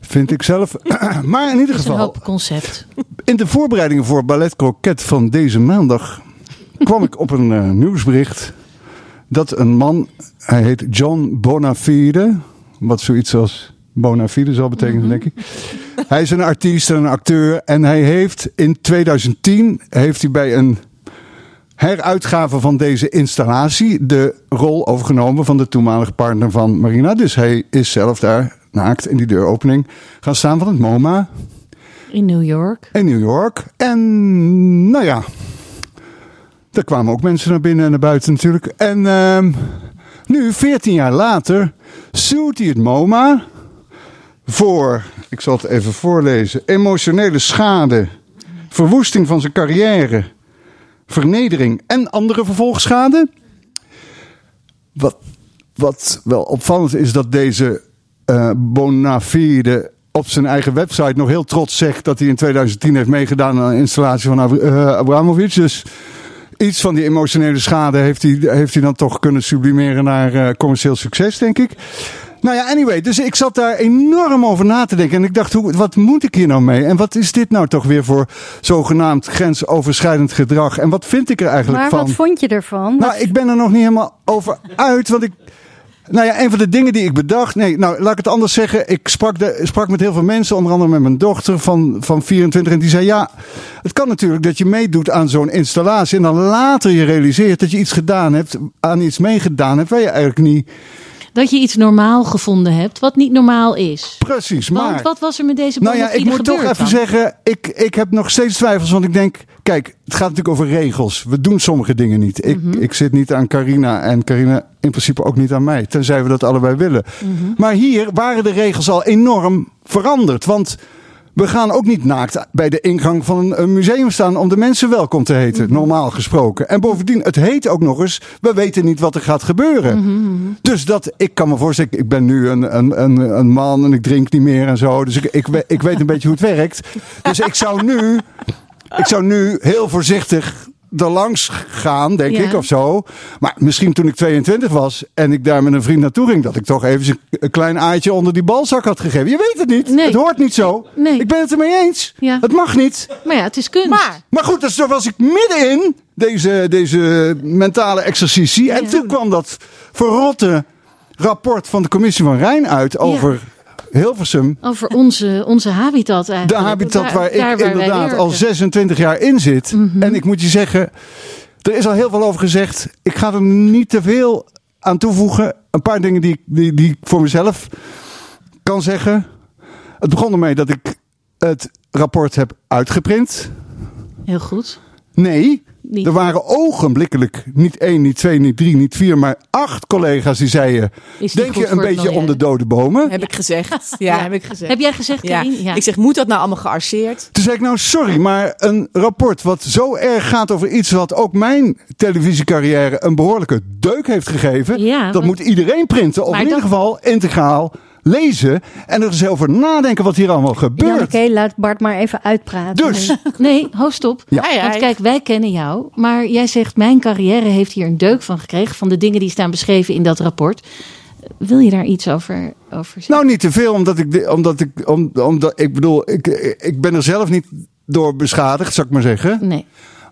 F: Vind ik zelf. (clears throat) maar in ieder
C: een
F: geval,
C: hoop concept.
F: in de voorbereidingen voor Ballet Croquet van deze maandag kwam ik op een eh, nieuwsbericht dat een man, hij heet John Bonafide, wat zoiets als Bonafide zal betekenen, denk ik. Hij is een artiest en een acteur en hij heeft in 2010 heeft hij bij een heruitgave van deze installatie de rol overgenomen van de toenmalige partner van Marina. Dus hij is zelf daar naakt in die deuropening gaan staan van het MoMA
C: In New York.
F: in New York. En nou ja, daar kwamen ook mensen naar binnen en naar buiten natuurlijk. En ehm, nu, 14 jaar later, suit hij het MoMA voor, ik zal het even voorlezen, emotionele schade, verwoesting van zijn carrière, vernedering en andere vervolgschade. Wat, wat wel opvallend is dat deze eh Bonafide op zijn eigen website nog heel trots zegt dat hij in 2010 heeft meegedaan aan een installatie van Ab- eh, Abramovic. Dus iets van die emotionele schade heeft hij, heeft hij dan toch kunnen sublimeren naar eh, commercieel succes, denk ik. Nou ja, anyway, dus ik zat daar enorm over na te denken. En ik dacht, hoe, wat moet ik hier nou mee? En wat is dit nou toch weer voor zogenaamd grensoverschrijdend gedrag? En wat vind ik er eigenlijk
B: Maar
F: van?
B: wat vond je ervan?
F: Nou, ik ben er nog niet helemaal over uit. Want ik. Nou ja, een van de dingen die ik bedacht. Nee, nou, laat ik het anders zeggen. Ik sprak, de, sprak met heel veel mensen, onder andere met mijn dochter van, van 24. En die zei: Ja, het kan natuurlijk dat je meedoet aan zo'n installatie. En dan later je realiseert dat je iets gedaan hebt, aan iets meegedaan hebt, waar je eigenlijk niet.
C: Dat je iets normaal gevonden hebt, wat niet normaal is.
F: Precies,
C: Want
F: maar.
C: wat was er met deze
F: Nou ja, ik moet toch even
C: dan?
F: zeggen, ik, ik heb nog steeds twijfels. Want ik denk, kijk, het gaat natuurlijk over regels. We doen sommige dingen niet. Ik,
C: Mhm.
F: ik zit niet aan Carina en Carina in principe ook niet aan mij. Tenzij we dat allebei willen.
C: Mhm.
F: Maar hier waren de regels al enorm veranderd. Want we gaan ook niet naakt bij de ingang van een, museum staan om de mensen welkom te heten.
C: Mhm.
F: Normaal gesproken. En bovendien, het heet ook nog eens, we weten niet wat er gaat gebeuren.
C: Mhm,
F: Dus dat, ik kan me voorstellen, ik ben nu een, een, een, een man en ik drink niet meer en zo. Dus ik, ik, ik weet een beetje hoe het werkt. Dus ik zou nu, ik zou nu heel voorzichtig er langs gaan, denk
C: Ja.
F: ik, of zo. Maar misschien toen ik 22 was en ik daar met een vriend naartoe ging, dat ik toch even een, klein aaitje onder die balzak had gegeven. Je weet het niet.
C: Nee.
F: Het hoort niet zo.
C: Nee.
F: Ik ben het ermee eens.
C: Ja.
F: Het mag niet.
C: Maar ja, het is kunst.
E: Maar
F: Maar goed, dus daar was ik middenin, deze, deze mentale exercitie. En
C: Ja.
F: toen kwam dat verrotte rapport van de commissie van Rijn uit over Hilversum.
C: Over onze, onze habitat
F: De
C: eigenlijk.
F: habitat
C: Daar-
F: waar ik inderdaad al
C: werken. Mhm.
F: 26 jaar in zit. En ik moet je zeggen, er is al heel veel over gezegd. Ik ga er niet te veel aan toevoegen. Een paar dingen die, ik- die, die ik voor mezelf kan zeggen. Het begon ermee dat ik het rapport heb uitgeprint.
C: Heel goed.
F: Nee,
C: Niet.
F: er waren ogenblikkelijk niet één, niet twee, niet drie, niet vier, maar acht collega's die zeiden: Denk je een beetje om de dode bomen?
E: heb ik gezegd. Ja, heb ik gezegd.
C: Heb jij gezegd,
E: ja. Ik zeg, moet dat nou allemaal gearseerd?
F: Toen zei ik: Nou, sorry, maar een rapport wat zo erg gaat over iets wat ook mijn televisiecarrière een behoorlijke deuk heeft gegeven,
C: Ja,
F: dat
C: want-
F: moet iedereen printen, of
C: Maar
F: in ieder
C: dat-
F: geval integraal lezen en er eens over nadenken wat hier allemaal gebeurt.
B: Janneke, laat Bart maar even uitpraten.
F: Dus,
C: Nee, ho, stop.
F: Ja.
E: Ai, ai.
C: Want kijk, wij kennen jou. Maar jij zegt, mijn carrière heeft hier een deuk van gekregen. Van de dingen die staan beschreven in dat rapport. Wil je daar iets over, over zeggen?
F: Nou, niet te veel, omdat ik, omdat ik, om, omdat, ik bedoel, ik, ik ben er zelf niet door beschadigd, zou ik maar zeggen.
C: nee.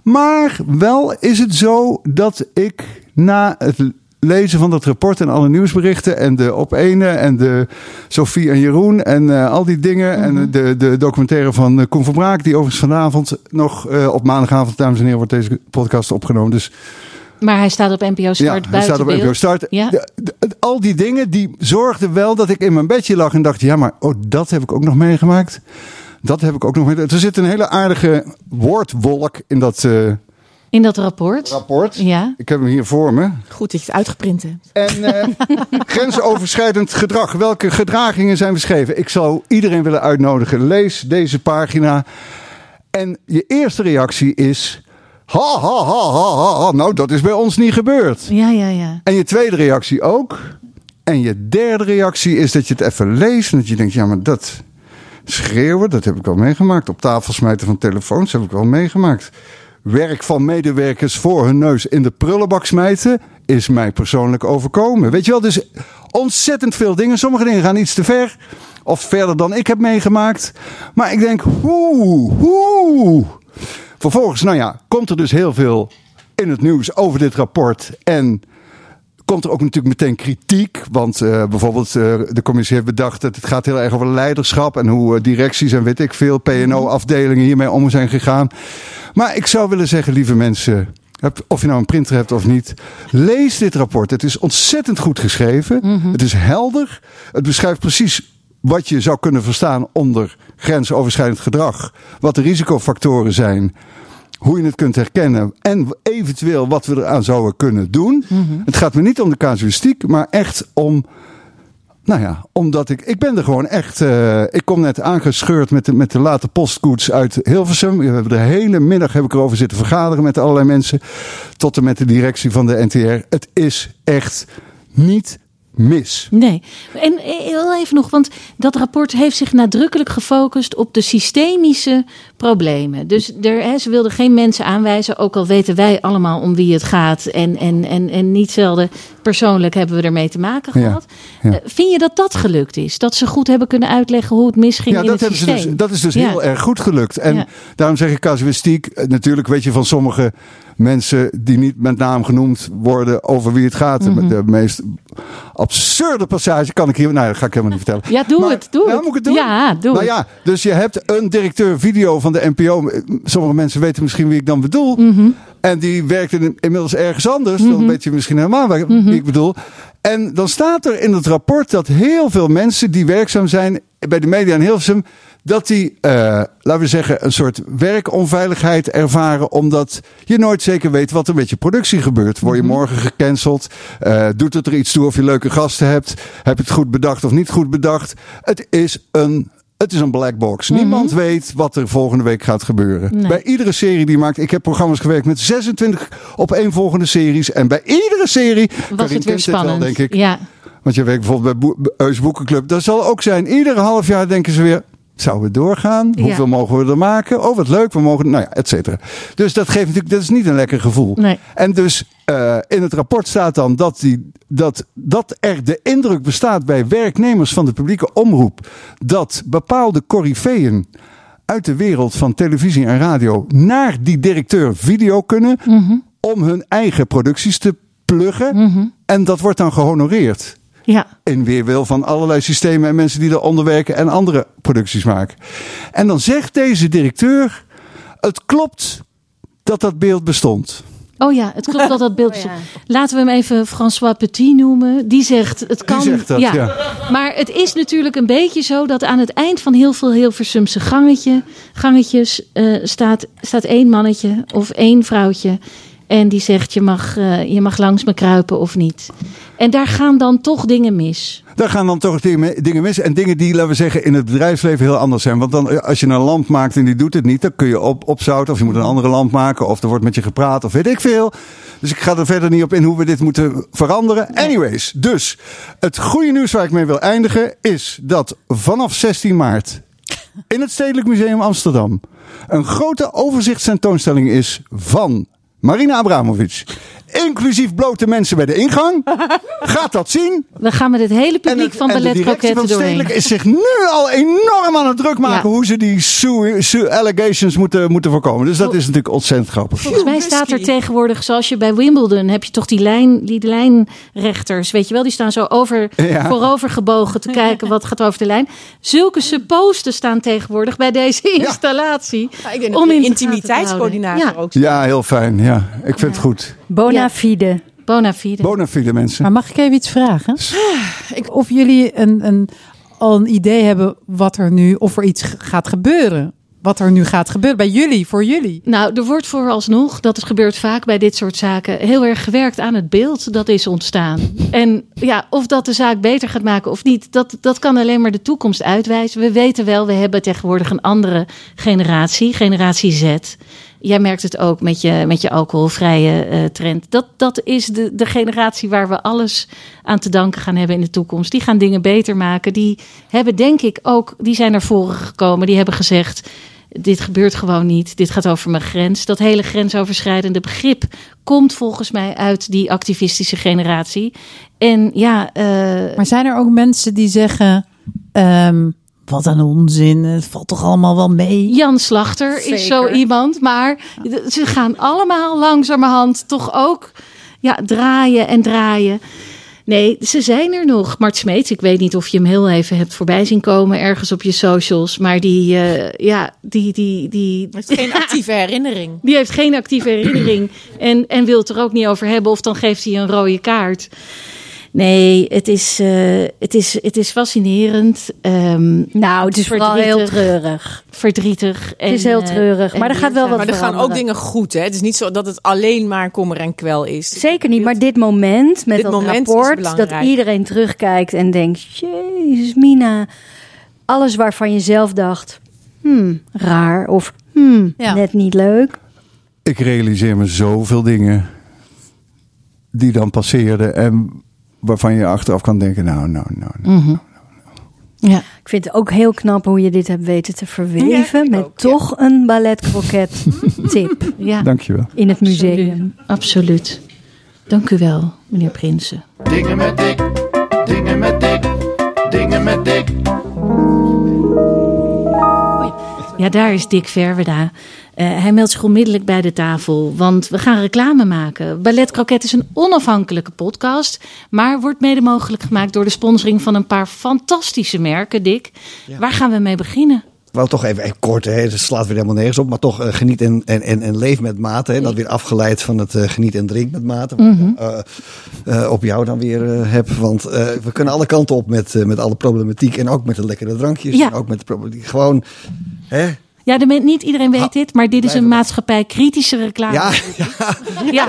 F: Maar wel is het zo dat ik na het lezen van dat rapport en alle nieuwsberichten en de op ene en de Sophie en Jeroen en eh, al die dingen en de, de documentaire van eh, Koen van Braak, die overigens vanavond nog eh, op maandagavond, dames en heren, wordt deze podcast opgenomen. Dus
C: Maar hij staat op NPO Start
F: ja, hij staat op. NPO Start.
C: Ja.
F: De- de- al die dingen die zorgden wel dat ik in mijn bedje lag en dacht, ja, maar oh, dat heb ik ook nog meegemaakt. Dat heb ik ook nog meegemaakt. Er zit een hele aardige woordwolk in dat
C: In dat rapport.
F: rapport.
C: Ja.
F: Ik heb hem hier voor me.
E: Goed dat je het uitgeprint hebt.
F: En eh, (laughs) grensoverschrijdend gedrag. Welke gedragingen zijn beschreven? Ik zou iedereen willen uitnodigen. Lees deze pagina. En je eerste reactie is... Ha, ha, ha, ha, ha, ha. Nou, dat is bij ons niet gebeurd.
C: Ja, ja, ja.
F: En je tweede reactie ook. En je derde reactie is dat je het even leest. En dat je denkt, ja, maar dat schreeuwen, dat heb ik wel meegemaakt. Op tafel smijten van telefoons heb ik wel meegemaakt. Werk van medewerkers voor hun neus in de prullenbak smijten is mij persoonlijk overkomen. Weet je wel, dus ontzettend veel dingen. Sommige dingen gaan iets te ver. Of verder dan ik heb meegemaakt. Maar ik denk, hoe, hoe. Vervolgens, nou ja, komt er dus heel veel in het nieuws over dit rapport. En komt er ook natuurlijk meteen kritiek. Want eh, bijvoorbeeld eh, de commissie heeft bedacht dat het gaat heel erg over leiderschap. En hoe eh, directies en weet ik veel PNO-afdelingen hiermee om zijn gegaan. Maar ik zou willen zeggen, lieve mensen. Of je nou een printer hebt of niet. Lees dit rapport. Het is ontzettend goed geschreven. Het is helder. Het beschrijft precies wat je zou kunnen verstaan onder grensoverschrijdend gedrag. Wat de risicofactoren zijn hoe je het kunt herkennen en eventueel wat we eraan zouden kunnen doen. Het gaat me niet om de casuïstiek, maar echt om. Nou ja, omdat ik. Ik ben er gewoon echt. eh, ik kom net aangescheurd met de, met de late postkoets uit Hilversum. We hebben de hele middag heb ik erover zitten vergaderen met allerlei mensen. Tot en met de directie van de NTR. Het is echt niet mis.
C: Nee. En eh, heel even nog, want dat rapport heeft zich nadrukkelijk gefocust op de systemische problemen. Dus er, hè, ze wilden geen mensen aanwijzen, ook al weten wij allemaal om wie het gaat. En, en, en, en niet zelden persoonlijk hebben we ermee te maken gehad.
F: ja.
C: Eh, Vind je dat dat gelukt is? Dat ze goed hebben kunnen uitleggen hoe het misging
F: Ja,
C: in
F: dat,
C: het
F: ze
C: systeem?
F: dus, dat is dus
C: Ja.
F: heel erg goed gelukt. En daarom zeg ik casuïstiek. eh, Natuurlijk weet je van sommige mensen die niet met naam genoemd worden over wie het gaat.
C: Mhm.
F: De meest absurde passage kan ik hier. Nou, dat ga ik helemaal niet vertellen.
C: Ja, doe
F: Maar-
C: het, doe
F: ja,
C: het.
F: moet ik het doen?
C: Ja, doe
F: nou ja, dus je hebt een directeur video van de NPO. Sommige mensen weten misschien wie ik dan bedoel.
C: Mhm.
F: En die werkt in, inmiddels ergens anders. Dan weet je misschien helemaal
C: Mhm.
F: wie ik bedoel. En dan staat er in het rapport dat heel veel mensen die werkzaam zijn bij de media in Hilversum. Dat die, eh, laten we zeggen, een soort werkonveiligheid ervaren. Omdat je nooit zeker weet wat er met je productie gebeurt. Word je
C: Mhm.
F: morgen gecanceld? Eh, doet het er iets toe of je leuke gasten hebt? Heb je het goed bedacht of niet goed bedacht? Het is een, het is een black box. Niemand weet wat er volgende week gaat gebeuren.
C: Mhm. Nee.
F: Bij iedere serie die maakt. Ik heb programma's gewerkt met 26 op één volgende series. En bij iedere serie.
C: Was
F: Karin
C: het weer
F: wel,
C: spannend?
F: denk ik.
C: Ja.
F: Want je werkt bijvoorbeeld bij Eus Boekenclub. Dat zal ook zijn. Iedere half jaar denken ze weer. Zouden we doorgaan?
C: Ja.
F: Hoeveel mogen we er maken? Oh, wat leuk. We mogen. Nou ja, et cetera. Dus dat geeft natuurlijk. Dat is niet een lekker gevoel.
C: Nee.
F: En dus eh, in het rapport staat dan dat, die, dat, dat er de indruk bestaat bij werknemers van de publieke omroep. dat bepaalde coryfeeën uit de wereld van televisie en radio. naar die directeur video kunnen. om hun eigen producties te pluggen. En dat wordt dan gehonoreerd.
C: Ja.
F: In weerwil van allerlei systemen en mensen die eronder werken en andere producties maken. En dan zegt deze directeur: Het klopt dat dat beeld bestond.
C: Oh ja, het klopt dat dat beeld. (laughs)
B: Oh ja.
C: Laten we hem even François Petit noemen. Die zegt het kan.
F: zegt dat, ja.
C: Maar het is natuurlijk een beetje zo dat aan het eind van heel veel Hilversumse gangetje, gangetjes eh, staat, staat één mannetje of één vrouwtje. En die zegt je mag, eh, je mag langs me kruipen of niet. En daar gaan dan toch dingen mis.
F: Daar gaan dan toch dingen mis. En dingen die, laten we zeggen, in het bedrijfsleven heel anders zijn. Want dan, eh, als je een lamp maakt en die doet het niet, dan kun je op, opzouten. Of je moet een andere lamp maken. Of er wordt met je gepraat. Of weet ik veel. Dus ik ga er verder niet op in hoe we dit moeten veranderen. Anyways, dus het goede nieuws waar ik mee wil eindigen is dat vanaf 16 maart in het Stedelijk Museum Amsterdam een grote overzichtstentoonstelling is van Marina Abramovic. Inclusief blote mensen bij de ingang. (laughs) Gaat dat zien.
C: We gaan met het hele publiek
F: het-
C: van
F: en de
C: Ballet
F: directie
C: Croquette
F: van
C: doorheen.
F: Stedelijk is zich nu al enorm aan het druk maken
C: Ja.
F: hoe ze die sue, sue allegations moeten, moeten voorkomen. Dus dat is natuurlijk ontzettend grappig.
C: Volgens mij staat er tegenwoordig, zoals je bij Wimbledon, heb je toch die, lijn, die lijnrechters, weet je wel, die staan zo over,
F: Ja.
C: voorover gebogen te kijken wat gaat over de lijn. Zulke supposten staan tegenwoordig bij deze installatie.
E: Ja, ik denk
C: Om
E: dat
C: in
E: de intimiteitscoördinator ook.
F: Ja, heel fijn. Ja, ik vind het goed.
B: Bona
C: Ja.
B: fide.
C: Bona fide.
F: Bona fide mensen.
D: Maar mag ik even iets vragen? Of jullie een, een, al een idee hebben wat er nu, of er iets gaat gebeuren? Wat er nu gaat gebeuren bij jullie, voor jullie?
C: Nou, er wordt vooralsnog, dat het gebeurt vaak bij dit soort zaken, heel erg gewerkt aan het beeld dat is ontstaan. En ja, of dat de zaak beter gaat maken of niet, dat, dat kan alleen maar de toekomst uitwijzen. We weten wel, we hebben tegenwoordig een andere generatie, generatie Z. Jij merkt het ook met je, met je alcoholvrije eh, trend. Dat, dat is de, de generatie waar we alles aan te danken gaan hebben in de toekomst. Die gaan dingen beter maken. Die hebben denk ik ook, die zijn naar voren gekomen. Die hebben gezegd, dit gebeurt gewoon niet. Dit gaat over mijn grens. Dat hele grensoverschrijdende begrip komt volgens mij uit die activistische generatie. En ja, eh,
D: Maar zijn er ook mensen die zeggen: Ehm, wat een onzin. Het valt toch allemaal wel mee.
C: Jan Slachter is zo iemand. Maar ze gaan allemaal langzamerhand toch ook ja, draaien en draaien. Nee, ze zijn er nog. Mart Smeets, ik weet niet of je hem heel even hebt voorbij zien komen ergens op je socials. Maar die, eh, ja, die, die, die,
E: is geen (laughs) actieve herinnering.
C: die heeft geen actieve herinnering. En, en wil het er ook niet over hebben. Of dan geeft hij een rode kaart. Nee, het is, eh, het is, het is fascinerend. ehm,
B: Nou, het is vooral heel treurig.
C: verdrietig. En,
B: Het is heel
C: eh,
B: treurig, maar er gaat wel wat
E: Maar er gaan ook dingen goed, hè? Het is niet zo dat het alleen maar kommer en kwel is.
B: Zeker niet, maar dit moment met
E: Dit
B: dat
E: moment
B: rapport, dat iedereen terugkijkt en denkt, jezus Mina, alles waarvan je zelf dacht, hmm, raar of hmm,
D: Ja.
B: net niet leuk.
F: Ik realiseer me zoveel dingen die dan passeerden en waarvan je achteraf kan denken, nou, nou, nou. nou.
C: Mhm. Ja.
B: Ik vind het ook heel knap hoe je dit hebt weten te verweven
E: Ja,
B: met
E: ook, ja.
B: toch een balletkroket (laughs) tip
C: ja.
F: Dankjewel.
B: in het
C: Absoluut.
B: museum.
C: Absoluut. Dank u wel, meneer Prinsen.
A: Dingen met dik, dingen met dik, dingen met dik.
C: Ja, daar is Dick Verweda. Eh, hij meldt zich onmiddellijk bij de tafel, want we gaan reclame maken. Ballet Croquet is een onafhankelijke podcast, maar wordt mede mogelijk gemaakt door de sponsoring van een paar fantastische merken, Dick. Waar gaan we mee beginnen?
H: Wou toch even, even kort, hè, het slaat weer helemaal nergens op, maar toch eh, geniet en, en, en, en leef met mate. Hè, dat weer afgeleid van het eh, geniet en drink met mate. Wat eh, op jou dan weer heb. Want we kunnen alle kanten op met, met alle problematiek. En ook met de lekkere drankjes.
C: Ja.
H: En ook met de problematiek. Gewoon, hè?
C: Ja, de niet iedereen weet dit, maar dit is een
H: erbij.
C: maatschappij kritische reclame.
H: Ja, (laughs)
C: Ja.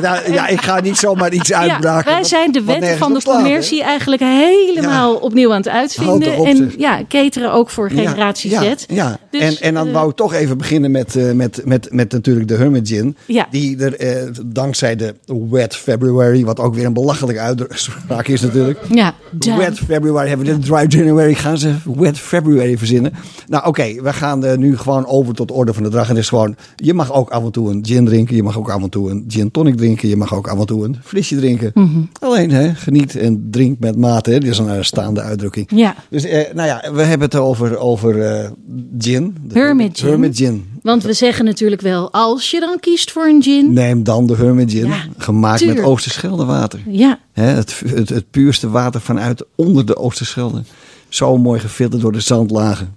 H: ja, ja, ik ga niet zomaar iets uitbraken.
C: wij zijn de wetten
H: nergens
C: van de commercie eigenlijk helemaal opnieuw aan het uitvinden. En ja, cateren ook voor generatie
H: ja,
C: Z.
H: Ja.
C: Dus,
H: en, en dan
C: eh,
H: wou ik toch even beginnen met, eh, met, met, met natuurlijk de Hermit Gin. Die er eh, dankzij de Wet February, wat ook weer een belachelijke uitspraak is natuurlijk.
C: Ja, damn.
H: Wet February hebben we dit Dry January. Gaan ze Wet February verzinnen? Nou, oké, we gaan eh, nu gewoon over tot orde van de dag. En is gewoon, je mag ook af en toe een gin drinken. Je mag ook af en toe een gin tonic drinken. Je mag ook af en toe een frisje drinken.
C: Mhm.
H: Alleen, hè, geniet en drink met mate. Hè. Dit is een eh, staande uitdrukking.
C: Ja.
H: Dus, eh, nou ja, we hebben het over, over gin.
C: Hermit gin.
H: Hermit gin.
C: Want we zeggen natuurlijk wel, als je dan kiest voor een gin.
H: Neem dan de Hermit gin.
C: Ja,
H: gemaakt
C: tuurlijk.
H: met Oosterscheldewater.
C: Ja,
H: Hè, het, het, het puurste water vanuit onder de Oosterschelde. Zo mooi gefilterd door de zandlagen.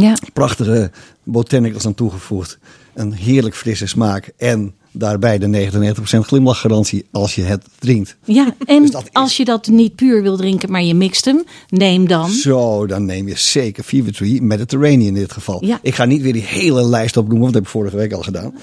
C: Ja.
H: Prachtige botanicals aan toegevoegd. Een heerlijk frisse smaak. En daarbij de 99% glimlachgarantie als je het drinkt.
C: ja. En
H: Dus is-
C: als je dat niet puur wil drinken, maar je mixt hem, neem dan.
H: Zo, dan neem je zeker Fever Tree Mediterranean in dit geval.
C: Ja.
H: Ik ga niet weer die hele lijst opnoemen, want dat heb ik vorige week al gedaan.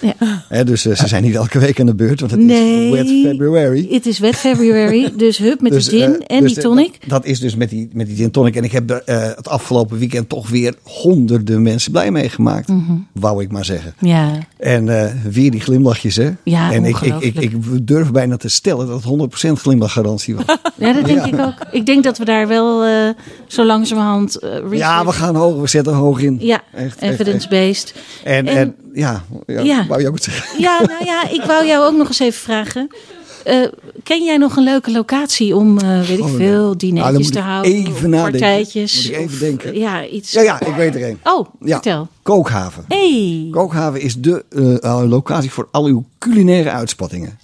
C: Ja.
H: Dus eh, ze zijn niet elke week aan de beurt, want het
C: Nee.
H: is Wet February.
C: Het is wet February, (laughs) dus hup met
H: Dus,
C: de gin
H: eh,
C: en
H: dus
C: die tonic.
H: Dat, dat is dus met die, met die gin tonic. En ik heb er eh, het afgelopen weekend toch weer honderden mensen blij meegemaakt.
C: Mhm.
H: Wou ik maar zeggen.
C: Ja,
H: En weer die glimlachjes,
C: Ja,
H: en ik, ik, ik, durf bijna te stellen dat het 100% glimlachgarantie was. (laughs)
C: ja dat denk
H: Ja.
C: ik ook. Ik denk dat we daar wel eh, zo langzamerhand eh
H: ja, we gaan hoog, we zetten hoog in.
C: Ja, evidence-based.
H: En,
C: En-
H: en, ja, ja,
C: Ja.
H: wou je ook zeggen?
C: Ja, nou ja, ik wou jou ook nog eens even vragen. Eh, ken jij nog een leuke locatie om, eh, weet ik veel,
H: Nou,
C: dinertjes te houden?
H: even nadenken.
C: partijtjes?
H: Moet ik even denken.
C: Ja, iets.
H: Ja, ja, ik weet er een.
C: Oh,
H: Ja.
C: vertel.
H: Kookhaven.
C: Hey.
H: Kookhaven is de eh, locatie voor al uw culinaire uitspattingen.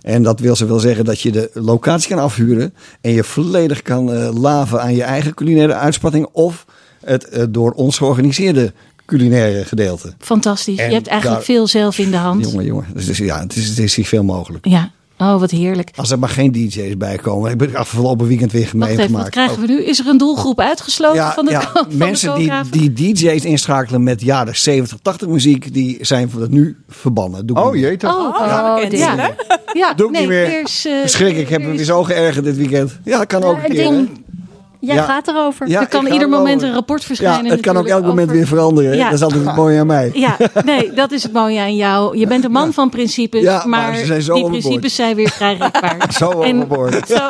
H: En dat wil ze wel zeggen dat je de locatie kan afhuren en je volledig kan laven aan je eigen culinaire uitspatting of het door ons georganiseerde culinaire gedeelte.
C: Fantastisch.
H: En
C: je hebt eigenlijk
H: daar-
C: veel zelf in de hand.
H: Jongen, jongen. Dus, dus ja, het is, het is hier veel mogelijk.
C: Ja. Oh, wat heerlijk.
H: Als er maar geen DJ's bij komen. Ik ben afgelopen weekend weer
C: even, wat
H: meegemaakt.
C: krijgen we nu? Is er een doelgroep uitgesloten
H: Ja,
C: van de,
H: ja, (laughs)
C: van
H: mensen
C: de
H: die, die DJ's inschakelen met jaren 70, 80 muziek, die zijn voor het nu verbannen. Doe
F: Oh
H: niet.
F: jee toch?
C: Oh,
E: Ja,
C: oh,
E: bekend
C: ja.
E: is het,
C: ja.
H: Doe ik
C: nee,
H: niet meer.
C: Eh,
H: Verschrik, ik heb me weer zo geërgerd dit weekend. Ja, kan ook een keer.
B: Jij
H: Ja.
B: gaat erover.
H: Ja,
C: er kan ieder moment een rapport verschijnen.
H: Ja, het kan ook elk moment weer veranderen.
C: Ja.
H: Dat is altijd het mooie aan mij.
C: Ja, nee, dat is het mooie aan jou. Je bent een man van principes,
H: Ja, maar
C: maar,
H: zijn zo
C: die
H: overboord.
C: principes zijn weer vrij rekbaar. (laughs)
H: Zo overboord. (laughs)
C: Zo,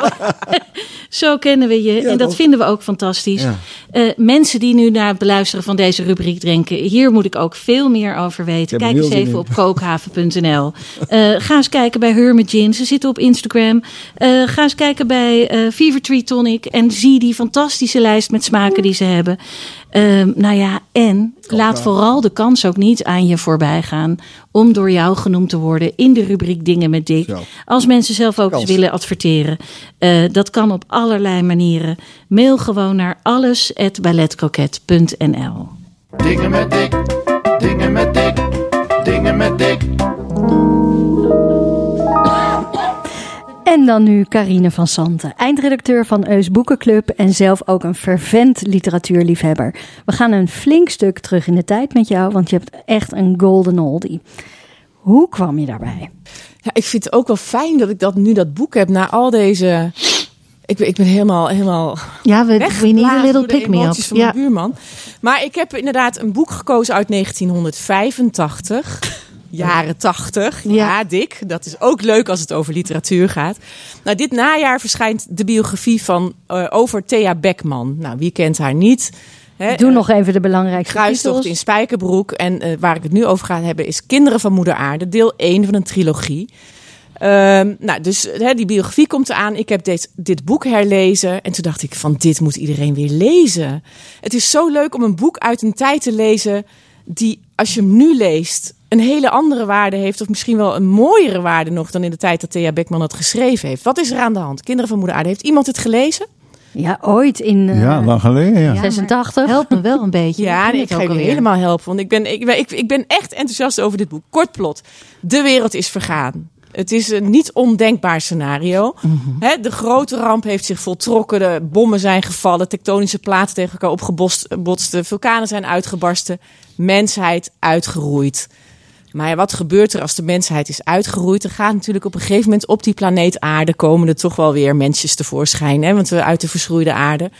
C: zo kennen we je en dat vinden we ook fantastisch. Eh, mensen die nu naar het beluisteren van deze rubriek denken... hier moet ik ook veel meer over weten. Kijk eens even
H: in.
C: op kookhaven.nl. Eh, ga eens kijken bij Hermit Gin. Ze zitten op Instagram. Eh, ga eens kijken bij Fever Tree Tonic. En zie die fantastische lijst met smaken die ze hebben. Ehm, nou ja, en laat vooral de kans ook niet aan je voorbij gaan om door jou genoemd te worden in de rubriek Dingen met Dick.
H: Zo.
C: Als mensen zelf ook eens willen adverteren. Eh, dat kan op allerlei manieren. Mail gewoon naar alles@balletcroquet.nl.
A: Dingen met dik, dingen met dik, dingen met dik.
B: En dan nu Carine van Santen, eindredacteur van Eus Boekenclub en zelf ook een fervent literatuurliefhebber. We gaan een flink stuk terug in de tijd met jou, want je hebt echt een golden oldie. Hoe kwam je daarbij?
E: Ja, ik vind het ook wel fijn dat ik dat nu dat boek heb na al deze. Ik ben, ik ben helemaal, helemaal
C: Ja, we, we need a little pick me up.
E: van
C: Ja.
E: mijn buurman. Maar ik heb inderdaad een boek gekozen uit 1985. Jaren 80. Ja.
C: Ja.
E: dik. Dat is ook leuk als het over literatuur gaat. Nou, dit najaar verschijnt de biografie van eh, over Thea Beckman. Nou, wie kent haar niet? Hè,
B: Doe
E: eh,
B: nog even de belangrijkste
E: Kruistocht
B: titels.
E: in Spijkerbroek. En eh, waar ik het nu over ga hebben is Kinderen van Moeder Aarde, deel 1 van een trilogie. Ehm, nou, dus die biografie komt eraan. Ik heb dit, dit boek herlezen. En toen dacht ik van, dit moet iedereen weer lezen. Het is zo leuk om een boek uit een tijd te lezen... die, als je hem nu leest, een hele andere waarde heeft... of misschien wel een mooiere waarde nog... dan in de tijd dat Thea Beckman het geschreven heeft. Wat is er aan de hand? Kinderen van Moeder Aarde. Heeft iemand het gelezen?
B: Ja, ooit in eh,
F: Ja, lang geleden, ja.
B: 86.
C: Help me wel een beetje.
E: Ja, nee, ik
C: het
E: ga
C: ook
E: je helemaal helpen. Want ik ben, ik, ben- ik, ik ben echt enthousiast over dit boek. Kort plot. De wereld is vergaan. Het is een niet ondenkbaar scenario. Hè, de grote ramp heeft zich voltrokken. De bommen zijn gevallen. Tektonische platen tegen elkaar opgebotst. Vulkanen zijn uitgebarsten. Mensheid uitgeroeid. Maar ja, wat gebeurt er als de mensheid is uitgeroeid? Er gaat natuurlijk op een gegeven moment op die planeet aarde... komen er toch wel weer mensjes tevoorschijn. Hè? Want we uit de verschroeide aarde...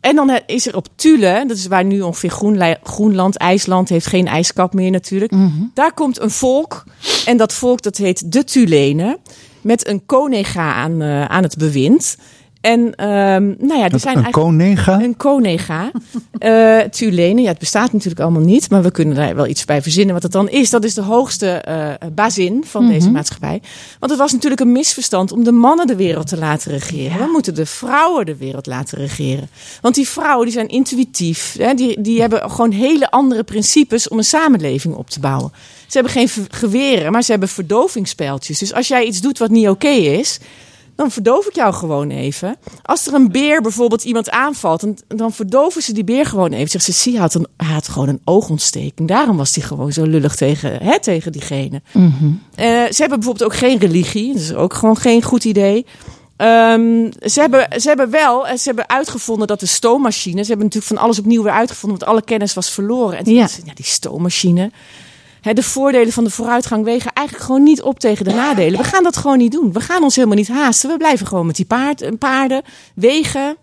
E: En dan eh, is er op Thule, dat is waar nu ongeveer Groenla- Groenland, IJsland heeft geen ijskap meer natuurlijk. Daar komt een volk en dat volk dat heet de Tulenen met een konega aan, eh, aan het bewind. En ehm, nou ja, er
F: Een,
E: zijn
F: een konega?
E: een konega. (laughs) Eh Tulenen, ja, het bestaat natuurlijk allemaal niet, maar we kunnen daar wel iets bij verzinnen wat het dan is. Dat is de hoogste eh bazin van deze maatschappij. Want het was natuurlijk een misverstand om de mannen de wereld te laten regeren. We moeten de vrouwen de wereld laten regeren. Want die vrouwen die zijn intuïtief, hè, die, die hebben gewoon hele andere principes om een samenleving op te bouwen. Ze hebben geen geweren, maar ze hebben verdovingspijltjes. Dus als jij iets doet wat niet oké is, dan verdoof ik jou gewoon even. Als er een beer bijvoorbeeld iemand aanvalt, dan, dan verdoven ze die beer gewoon even. Zeggen ze, zie, hij had, een, hij had gewoon een oogontsteking. Daarom was hij gewoon zo lullig tegen, hè, tegen diegene. Eh, ze hebben bijvoorbeeld ook geen religie. Dat is ook gewoon geen goed idee. Ehm, ze, hebben, ze hebben wel, eh, ze hebben uitgevonden dat de stoommachine, ze hebben natuurlijk van alles opnieuw weer uitgevonden, want alle kennis was verloren. En ze, ja, die stoommachine. De voordelen van de vooruitgang wegen eigenlijk gewoon niet op tegen de nadelen. We gaan dat gewoon niet doen. We gaan ons helemaal niet haasten. We blijven gewoon met die paard, eh, paarden wegen.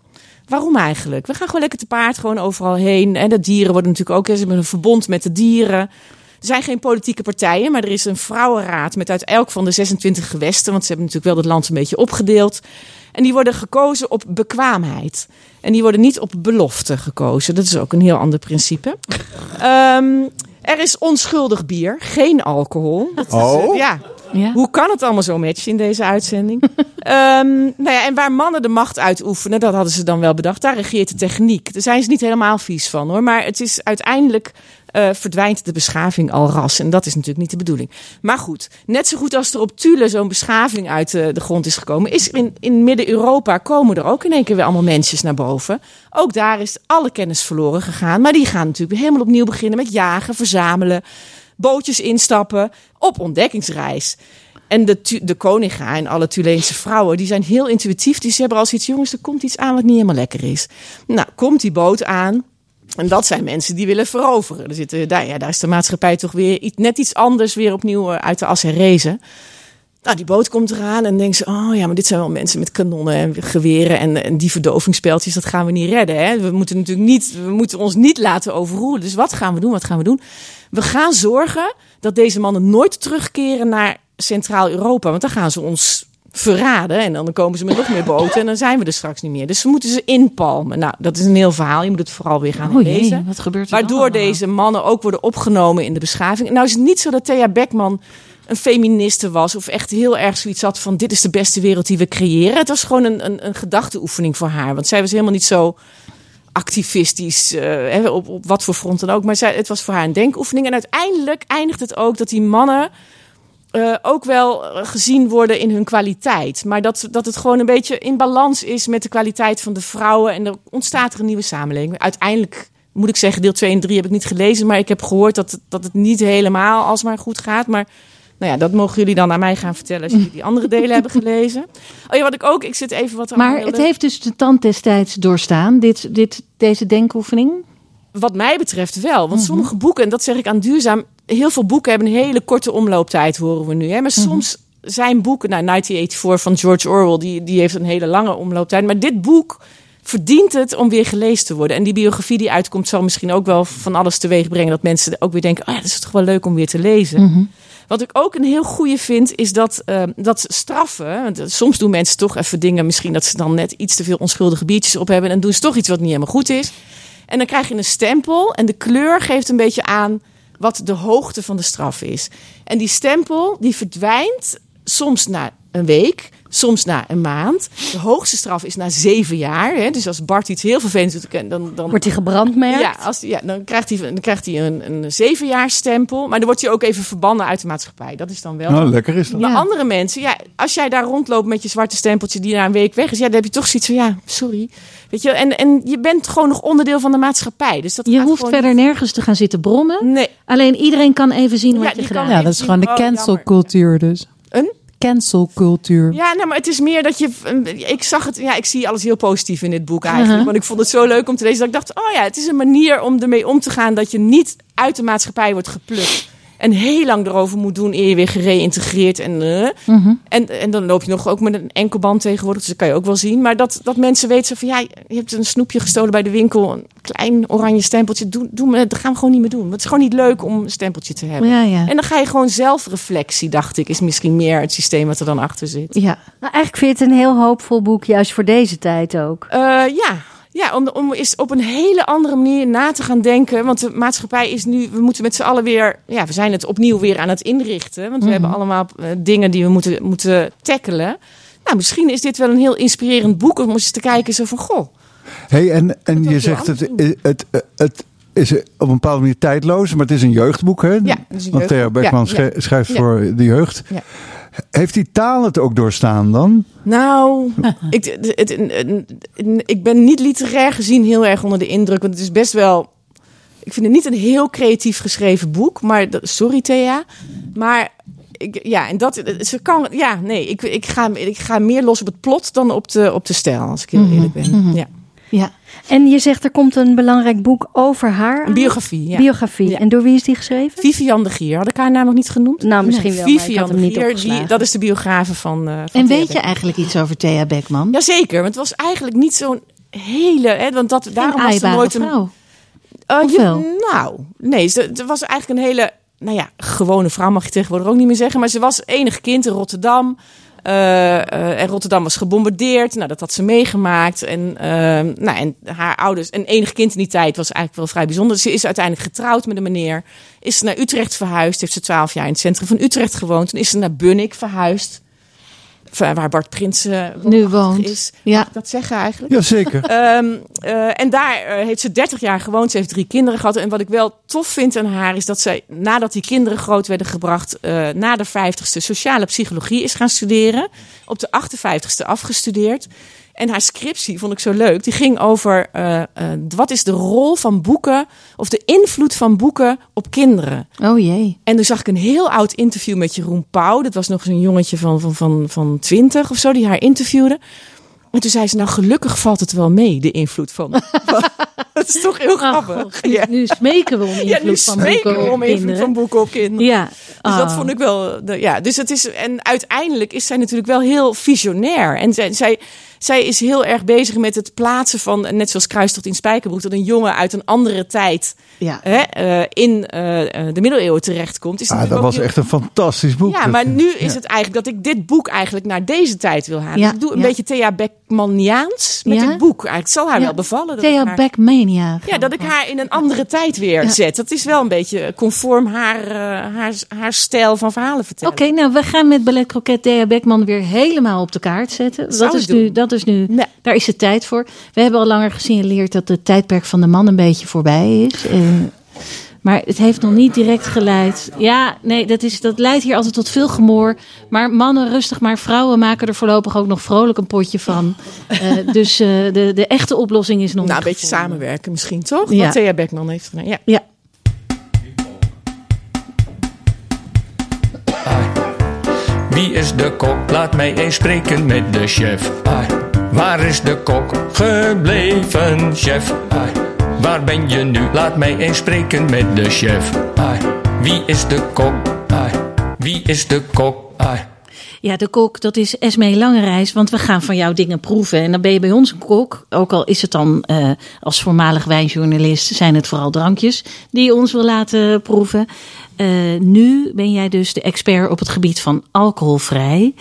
E: Waarom eigenlijk? We gaan gewoon lekker te paard gewoon overal heen. En de dieren worden natuurlijk ook hebben een verbond met de dieren. Er zijn geen politieke partijen, maar er is een vrouwenraad met uit elk van de 26 gewesten. Want ze hebben natuurlijk wel het land een beetje opgedeeld. En die worden gekozen op bekwaamheid. En die worden niet op belofte gekozen. Dat is ook een heel ander principe. Ehm, er is onschuldig bier, geen alcohol. Dat is,
F: Oh.
E: eh, ja.
C: Ja.
E: Hoe kan het allemaal zo matchen in deze uitzending? (laughs) Ehm, nou ja, en waar mannen de macht uitoefenen, dat hadden ze dan wel bedacht. Daar regeert de techniek. Daar zijn ze niet helemaal vies van hoor. Maar het is uiteindelijk eh, verdwijnt de beschaving al ras. En dat is natuurlijk niet de bedoeling. Maar goed, net zo goed als er op Thule zo'n beschaving uit eh, de grond is gekomen, is in, in Midden-Europa komen er ook in één keer weer allemaal mensjes naar boven. Ook daar is alle kennis verloren gegaan. Maar die gaan natuurlijk helemaal opnieuw beginnen met jagen, verzamelen, bootjes instappen op ontdekkingsreis. En de, de koninga en alle Tuleense vrouwen, die zijn heel intuïtief. Die hebben als iets, jongens, er komt iets aan wat niet helemaal lekker is. Nou, komt die boot aan. En dat zijn mensen die willen veroveren. Er zitten, daar, ja, daar is de maatschappij toch weer net iets anders weer opnieuw eh, uit de as herrezen. Nou, die boot komt eraan en denken ze, oh ja, maar dit zijn wel mensen met kanonnen en geweren en, die verdovingspijltjes, dat gaan we niet redden. Hè? We moeten natuurlijk niet, we moeten ons niet laten overroelen. Dus wat gaan we doen? Wat gaan we doen? We gaan zorgen dat deze mannen nooit terugkeren naar Centraal-Europa, want dan gaan ze ons verraden en dan komen ze met nog meer boten en dan zijn we er straks niet meer. Dus we moeten ze inpalmen. Nou, dat is een heel verhaal. Je moet het vooral weer gaan
C: Oh jee,
E: lezen.
C: wat gebeurt er
E: Waardoor
C: allemaal?
E: deze mannen ook worden opgenomen in de beschaving. Nou is het niet zo dat Thea Beckman een feministe was of echt heel erg zoiets had van dit is de beste wereld die we creëren. Het was gewoon een, een, een gedachteoefening voor haar, want zij was helemaal niet zo activistisch eh, op, op wat voor front dan ook. Maar zij, het was voor haar een denkoefening. En uiteindelijk eindigt het ook dat die mannen eh, ook wel eh, gezien worden in hun kwaliteit. Maar dat, dat het gewoon een beetje in balans is met de kwaliteit van de vrouwen. En er ontstaat er een nieuwe samenleving. Uiteindelijk moet ik zeggen, deel 2 en 3 heb ik niet gelezen. Maar ik heb gehoord dat, het- dat het niet helemaal alsmaar goed gaat. Maar nou ja, dat mogen jullie dan aan mij gaan vertellen als jullie die andere delen hebben gelezen. Oh ja, wat ik ook, ik zit even wat aan
C: Maar het heeft dus de tand destijds doorstaan, dit, dit, deze denkoefening.
E: Wat mij betreft wel. Want sommige boeken, en dat zeg ik aan duurzaam, heel veel boeken hebben een hele korte omlooptijd, horen we nu. Hè? Maar soms zijn boeken, nou 1984 van George Orwell, die, die heeft een hele lange omlooptijd. Maar dit boek verdient het om weer gelezen te worden. En die biografie die uitkomt zal misschien ook wel van alles teweeg brengen dat mensen ook weer denken, oh ja, dat is toch wel leuk om weer te lezen. Wat ik ook een heel goede vind, is dat, eh, dat straffen. Want soms doen mensen toch even dingen, misschien dat ze dan net iets te veel onschuldige biertjes op hebben. En doen ze toch iets wat niet helemaal goed is. En dan krijg je een stempel. En de kleur geeft een beetje aan wat de hoogte van de straf is. En die stempel die verdwijnt soms na een week, soms na een maand. De hoogste straf is na zeven jaar. Hè? Dus als Bart iets heel vervelends doet, dan, dan
B: Wordt hij gebrandmerkt?
E: ja, als, ja, dan krijgt hij, dan krijgt hij een, een zevenjaarsstempel. Maar dan wordt hij ook even verbannen uit de maatschappij. Dat is dan wel.
F: Nou, lekker is dat.
E: Maar
C: Ja.
E: andere mensen, ja, als jij daar rondloopt met je zwarte stempeltje die na een week weg is, ja, dan heb je toch zoiets van, ja, sorry. Weet je, en, en je bent gewoon nog onderdeel van de maatschappij. Dus dat
C: Je hoeft
E: gewoon
C: verder nergens te gaan zitten brommen.
E: Nee,
C: Alleen iedereen kan even zien
E: Ja,
C: wat je
E: die
C: gedaan hebt.
D: Ja, dat is gewoon de
E: Oh,
D: cancelcultuur dus.
E: Een?
D: Cancelcultuur.
E: ja, nou, maar het is meer dat je. Ik zag het, ja, ik zie alles heel positief in dit boek eigenlijk.
C: Uh-huh.
E: Want ik vond het zo leuk om te lezen dat ik dacht, oh ja, het is een manier om ermee om te gaan dat je niet uit de maatschappij wordt geplukt. En heel lang erover moet doen eer je weer gereïntegreerd. En, eh,
C: Mhm.
E: en, en dan loop je nog ook met een enkelband tegenwoordig. Dus dat kan je ook wel zien. Maar dat, dat mensen weten van... Ja, je hebt een snoepje gestolen bij de winkel. Een klein oranje stempeltje. Doe, doe, dat gaan we gewoon niet meer doen. Want het is gewoon niet leuk om een stempeltje te hebben.
C: Ja, ja.
E: En dan ga je gewoon zelfreflectie, dacht ik. Is misschien meer het systeem wat er dan achter zit.
C: ja.
B: Nou, eigenlijk vind je het een heel hoopvol boek, juist voor deze tijd ook.
E: Eh, ja, ja om, om eens op een hele andere manier na te gaan denken. Want de maatschappij is nu, we moeten met z'n allen weer, ja, we zijn het opnieuw weer aan het inrichten. Want we hebben allemaal eh, dingen die we moeten, moeten tackelen. Nou, misschien is dit wel een heel inspirerend boek om eens te kijken zo van, goh.
F: Hey, en en je zegt het, het, het, het is op een bepaalde manier tijdloos, maar het is een jeugdboek, hè?
E: Ja, het is een
F: Want Thea
E: jeugdboek.
F: Beckman
E: Ja,
F: schre-
E: ja.
F: schrijft
E: Ja.
F: voor de jeugd. Heeft die taal het ook doorstaan dan?
E: Nou, (laughs) ik, het, het- het- ik ben niet literair gezien heel erg onder de indruk. Want het is best wel. Ik vind het niet een heel creatief geschreven boek. Maar sorry, Thea. Maar ik, ja, en dat. Ze kan. Ja, nee. Ik, ik, ga, ik ga meer los op het plot dan op de, op de stijl. Als ik heel eerlijk ben. Ja.
C: Ja.
B: En je zegt er komt een belangrijk boek over haar.
E: Een biografie. Ja.
B: Biografie.
E: Ja.
B: En door wie is die geschreven?
E: Vivian de Gier. Had ik haar naam nog niet genoemd?
B: Nou, misschien wel. maar ik
E: Vivian
B: had
E: de
B: hem niet
E: Gier. Die, dat is de biografe van. eh, van
C: En
E: Thea
C: weet je eigenlijk iets over Thea Beckman?
E: Jazeker, want het was eigenlijk niet zo'n hele. Hè, want dat,
C: Geen
E: daarom was er nooit een.
C: vrouw.
E: Uh,
C: Of
E: je- nou, nee, ze, het was eigenlijk een hele, nou ja, gewone vrouw mag je tegenwoordig ook niet meer zeggen. Maar ze was enig kind in Rotterdam. Eh, eh, en Rotterdam was gebombardeerd. Nou, dat had ze meegemaakt. En, eh, nou, en haar ouders, en enig kind in die tijd was eigenlijk wel vrij bijzonder. Ze is uiteindelijk getrouwd met een meneer. Is ze naar Utrecht verhuisd. Heeft ze twaalf jaar in het centrum van Utrecht gewoond. Toen is ze naar Bunnik verhuisd. Waar Bart Prins eh,
C: Nu woont.
E: is.
C: Ja.
E: Mag ik dat zeggen eigenlijk?
F: Jazeker. (laughs)
E: Ehm, eh, en daar eh, heeft ze 30 jaar gewoond. Ze heeft drie kinderen gehad. En wat ik wel tof vind aan haar is dat zij, nadat die kinderen groot werden gebracht, eh, na de 50ste sociale psychologie is gaan studeren. Op de 58ste afgestudeerd. En haar scriptie vond ik zo leuk. Die ging over eh, eh, wat is de rol van boeken of de invloed van boeken op kinderen.
C: Oh jee.
E: En toen zag ik een heel oud interview met Jeroen Pauw. Dat was nog zo'n jongetje van, van, van, van 20 of zo, die haar interviewde. En toen zei ze, nou gelukkig valt het wel mee, de invloed van... (laughs) dat is toch heel grappig.
C: Nu, smeken we om invloed
E: ja, nu
C: van boeken
E: we om invloed
C: kinderen.
E: van boeken op kinderen.
C: Ja.
E: Dus dat
C: Ah.
E: vond ik wel. de- ja, dus het is. En uiteindelijk is zij natuurlijk wel heel visionair. En zij, zij, zij is heel erg bezig met het plaatsen van. Net zoals Kruistocht in Spijkerbroek. Dat een jongen uit een andere tijd.
C: Ja.
E: Hè, eh, in eh, eh, de middeleeuwen terechtkomt. Is
F: Ah, dat
E: ook
F: was
E: heel-
F: echt een fantastisch boek.
E: Ja,
F: Dat-
E: maar nu is het eigenlijk dat ik dit boek eigenlijk naar deze tijd wil halen.
C: Ja,
E: Dus ik doe een
C: ja.
E: beetje Thea Beckmaniaans met
C: Ja?
E: dit boek. Eigenlijk het zal haar
C: Ja.
E: wel bevallen. dat
C: Thea
E: haar-
C: Beckman. Beatlemania.
E: Ja, dat ik haar in een andere tijd weer
C: Ja.
E: zet. Dat is wel een beetje conform haar, haar, haar stijl van verhalen vertellen.
C: Oké, nou we gaan met Ballet Croquet Thea Beckman weer helemaal op de kaart zetten.
E: Zou
C: Dat is, nu,
E: doen.
C: Dat is nu, daar is het tijd voor. We hebben al langer gesignaleerd dat het tijdperk van de man een beetje voorbij is. Eh, maar het heeft nog niet direct geleid. Ja, nee, dat, is, dat leidt hier altijd tot veel gemoor. Maar mannen rustig, maar vrouwen maken er voorlopig ook nog vrolijk een potje van. Eh, (laughs) dus eh, de, de echte oplossing is nog
E: Nou, een beetje samenwerken misschien, toch?
C: Ja.
E: Wat Thea Beckman heeft gedaan. Ja.
C: Ja.
G: Wie is de kok? Laat mij eens spreken met de chef. Waar is de kok gebleven, chef? Waar ben je nu? Laat mij eens spreken met de chef. Wie is de kok? Wie is de kok?
C: Ja, de kok, dat is Esmee Langereis. Want we gaan van jou dingen proeven. En dan ben je bij ons een kok. Ook al is het dan eh, als voormalig wijnjournalist... zijn het vooral drankjes die je ons wil laten proeven. Eh, nu ben jij dus de expert op het gebied van alcoholvrij.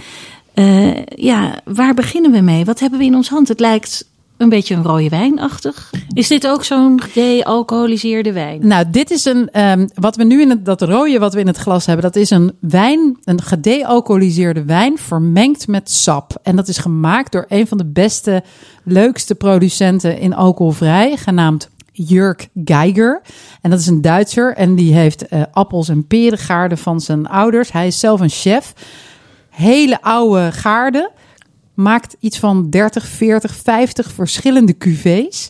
C: Eh, ja, waar beginnen we mee? Wat hebben we in ons hand? Het lijkt een beetje een rode wijnachtig. Is dit ook zo'n gealcoholiseerde wijn?
D: Nou, dit is een, ehm, wat we nu in het, dat rode wat we in het glas hebben, dat is een wijn, een gedealcoholiseerde wijn vermengd met sap. En dat is gemaakt door een van de beste, leukste producenten in alcoholvrij, genaamd Jurk Geiger. En dat is een Duitser en die heeft eh, appels en perengaarden van zijn ouders. Hij is zelf een chef. Hele oude gaarden. Maakt iets van 30, 40, 50 verschillende cuvées.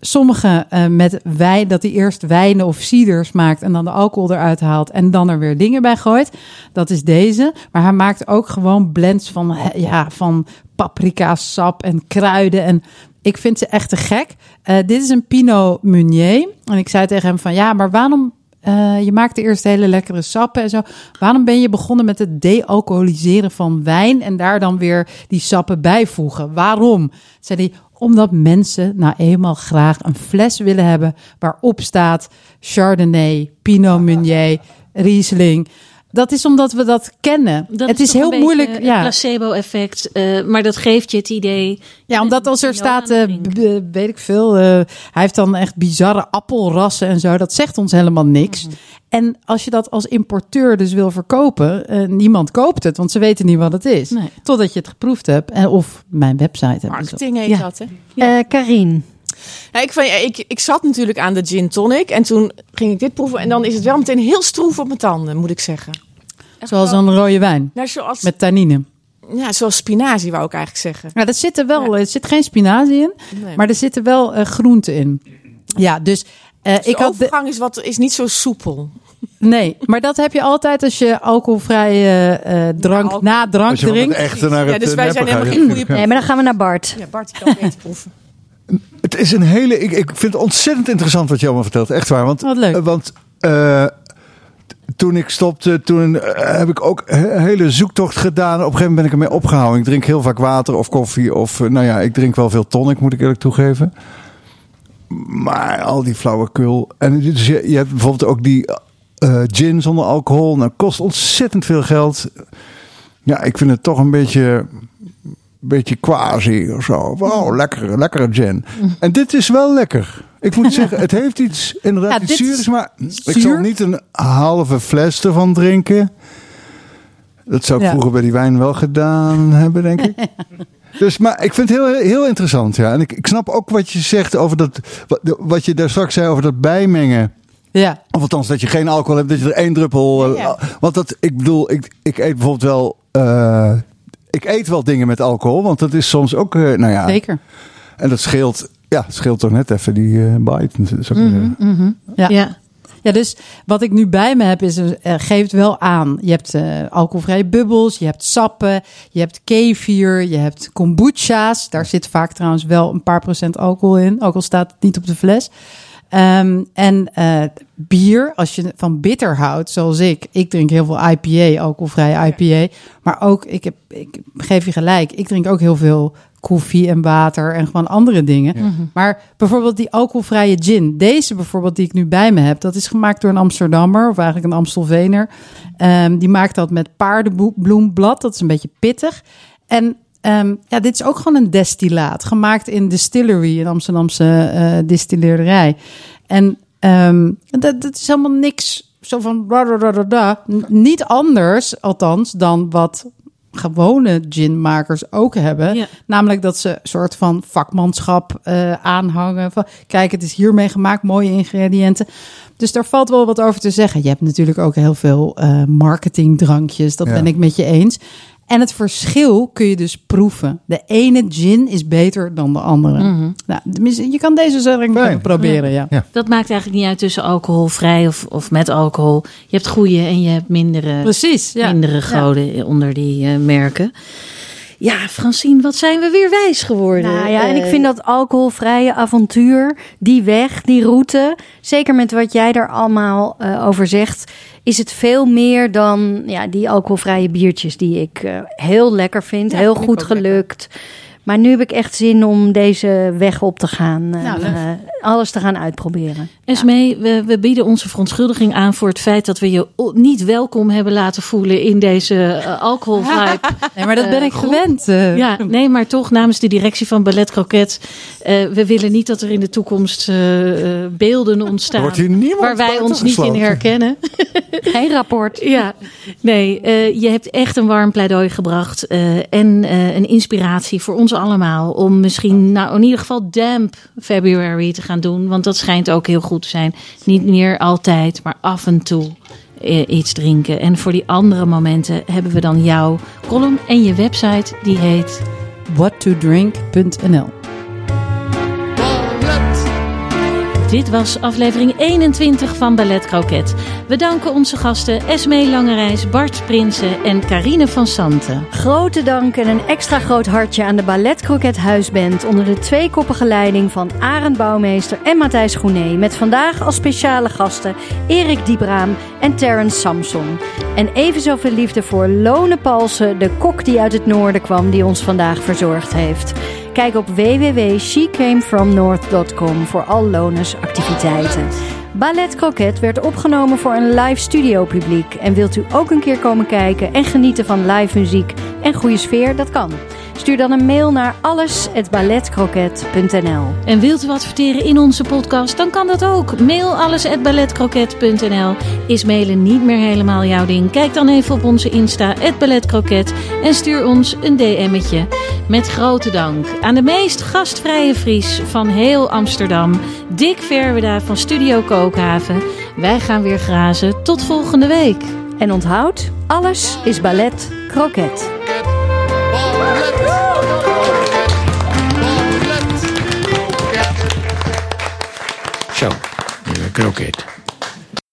D: Sommige eh, met wijn, dat hij eerst wijnen of ciders maakt en dan de alcohol eruit haalt en dan er weer dingen bij gooit. Dat is deze. Maar hij maakt ook gewoon blends van, ja, van paprika, sap en kruiden. En ik vind ze echt te gek. Eh, dit is een Pinot Meunier. En ik zei tegen hem van, ja, maar waarom eh, je maakte eerst hele lekkere sappen en zo. Waarom ben je begonnen met het dealcoholiseren van wijn en daar dan weer die sappen bijvoegen? Waarom? Zei hij, omdat mensen nou eenmaal graag een fles willen hebben waarop staat Chardonnay, Pinot Meunier, Riesling. Dat is omdat we dat kennen.
C: Dat
D: het is,
C: toch
D: heel
C: een
D: moeilijk. Ja.
C: Het placebo-effect. eh, maar dat geeft je het idee.
D: Ja, omdat als er staat, eh, weet ik veel, eh, hij heeft dan echt bizarre appelrassen en zo. Dat zegt ons helemaal niks.
C: Mhm.
D: En als je dat als importeur dus wil verkopen, eh, niemand koopt het, want ze weten niet wat het is.
C: Nee.
D: Totdat je het geproefd hebt en of mijn website hebt. en zo.
E: Marketing heet
D: Ja.
E: dat, hè?
B: Eh Karine.
E: Ja, ik, van, ja, ik, ik zat natuurlijk aan de gin tonic en toen ging ik dit proeven. En dan is het wel meteen heel stroef op mijn tanden, moet ik zeggen. Echt
D: Zoals een rode wijn
E: Nou, zoals,
D: met tannine.
E: ja, zoals spinazie wou ik eigenlijk zeggen.
D: Ja, er zit er wel, er zit geen spinazie in,
E: Nee.
D: maar er zitten wel eh, groenten in. Ja, dus eh,
E: Dus
D: ik
E: de
D: had de,
E: overgang is, wat, is niet zo soepel.
D: nee, maar dat heb je altijd als je alcoholvrije eh, drank
E: alcohol-
D: na drank
F: Als je van het
D: drinkt.
F: echte naar
E: Ja,
F: het
E: dus wij zijn helemaal geen goede
B: Nee, maar dan gaan we naar Bart.
E: Ja, Bart, ik kan beter proeven.
F: Het is een hele. Ik, ik vind het ontzettend interessant wat je allemaal vertelt. Echt waar. Want,
D: Wat leuk.
F: eh, want eh, toen ik stopte, toen eh, heb ik ook een hele zoektocht gedaan. Op een gegeven moment ben ik ermee opgehouden. Ik drink heel vaak water of koffie. Of nou ja, ik drink wel veel tonic, moet ik eerlijk toegeven. Maar al die flauwekul. En dus je, je hebt bijvoorbeeld ook die gin zonder alcohol. Nou, kost ontzettend veel geld. Ja, ik vind het toch een beetje beetje quasi of zo. Wow, lekkere, lekkere gin. En dit is wel lekker. Ik moet (laughs) zeggen, het heeft iets, inderdaad
D: Ja,
F: iets zuurs, maar ik zal niet een halve fles ervan drinken. Dat zou ik
D: Ja.
F: vroeger bij die wijn wel gedaan (laughs) hebben, denk ik. Dus, maar ik vind het heel, heel interessant, ja. En ik, ik snap ook wat je zegt over dat, wat, wat je daar straks zei over dat bijmengen.
D: Ja,
F: Of althans, dat je geen alcohol hebt, dat je er één druppel. eh,
E: Ja.
F: Want dat, ik bedoel, ik, ik eet bijvoorbeeld wel. eh, ik eet wel dingen met alcohol, want dat is soms ook, eh, nou ja.
D: zeker.
F: En dat scheelt, ja, het scheelt toch net even die eh bite. zou ik zeggen.
D: Ja.
C: Ja.
D: Ja, dus wat ik nu bij me heb is, uh, geeft wel aan. Je hebt eh, alcoholvrije bubbels, je hebt sappen, je hebt kefir, je hebt kombucha's. Daar zit vaak trouwens wel een paar procent alcohol in, ook al staat het niet op de fles. Ehm, en eh, bier, als je van bitter houdt, zoals ik. Ik drink heel veel IPA, alcoholvrije IPA. Maar ook, ik, heb, ik geef je gelijk, ik drink ook heel veel koffie en water en gewoon andere dingen. Maar bijvoorbeeld die alcoholvrije gin. Deze bijvoorbeeld die ik nu bij me heb, dat is gemaakt door een Amsterdammer of eigenlijk een Amstelvener. Ehm, die maakt dat met paardenbloemblad. Dat is een beetje pittig. En ehm, ja, dit is ook gewoon een destillaat. Gemaakt in Distillery, een Amsterdamse eh distillerij. En ehm, dat, dat is helemaal niks zo van... da, Niet anders, althans, dan wat gewone ginmakers ook hebben.
C: Ja.
D: Namelijk dat ze een soort van vakmanschap eh, aanhangen. Van, kijk, het is hiermee gemaakt, mooie ingrediënten. Dus daar valt wel wat over te zeggen. Je hebt natuurlijk ook heel veel eh, marketingdrankjes. Dat
F: Ja.
D: ben ik met je eens. En het verschil kun je dus proeven. De ene gin is beter dan de andere. nou, tenminste, je kan deze
F: Fijn.
D: proberen, ja.
F: Ja.
C: Dat maakt eigenlijk niet uit tussen alcoholvrij of, of met alcohol. Je hebt goede en je hebt mindere,
D: Precies, ja.
C: mindere goden onder die eh, merken. Ja, Francine, wat zijn we weer wijs geworden.
B: Nou ja, en ik
C: Eh,
B: vind dat alcoholvrije avontuur, die weg, die route, zeker met wat jij er allemaal eh, over zegt, is het veel meer dan ja, die alcoholvrije biertjes die ik eh, heel lekker vind,
D: Ja,
B: heel goed
D: lekker.
B: Maar nu heb ik echt zin om deze weg op te gaan, eh,
D: Nou,
B: eh, alles te gaan uitproberen.
C: Esmee, we, we bieden onze verontschuldiging aan voor het feit dat we je niet welkom hebben laten voelen in deze alcoholvibe. (laughs)
D: Nee, maar dat ben ik gewend.
C: Ja, nee, maar toch namens de directie van Ballet Croquet. eh, we willen niet dat er in de toekomst beelden ontstaan.
F: Wordt hier niemand
C: waar wij ons niet in herkennen. (laughs)
B: Geen rapport.
C: Ja, nee, eh, je hebt echt een warm pleidooi gebracht. eh, en eh, een inspiratie voor ons allemaal. Om misschien, nou in ieder geval Damp February te gaan doen. Want dat schijnt ook heel goed te zijn. Niet meer altijd, maar af en toe eh, iets drinken. En voor die andere momenten hebben we dan jouw column en je website. Die heet
D: Whattodrink.nl
C: Dit was aflevering 21 van Ballet Croquet. We danken onze gasten Esmee Langerijs, Bart Prinsen en Carine van Santen.
B: Grote dank en een extra groot hartje aan de Ballet Croquet Huisband onder de tweekoppige leiding van Arend Bouwmeester en Matthijs Groenee. Met vandaag als speciale gasten Erik Diebraam en Terrence Samson. En even zoveel liefde voor Lone Palsen, de kok die uit het noorden kwam, die ons vandaag verzorgd heeft. Kijk op www.shecamefromnorth.com voor al Lones activiteiten. Ballet Croquet werd opgenomen voor een live studio publiek. En wilt u ook een keer komen kijken en genieten van live muziek en goede sfeer? Dat kan. Stuur dan een mail naar alles@balletcroquet.nl.
C: En wilt u adverteren in onze podcast, dan kan dat ook. Mail alles@balletcroquet.nl. Is mailen niet meer helemaal jouw ding? Kijk dan even op onze Insta @balletcroquet en stuur ons een DM'tje. Met grote dank aan de meest gastvrije Fries van heel Amsterdam, Dick Verweda van Studio wij gaan weer grazen. Tot volgende week.
B: En onthoud, alles is ballet kroket.
A: Zo, kroket.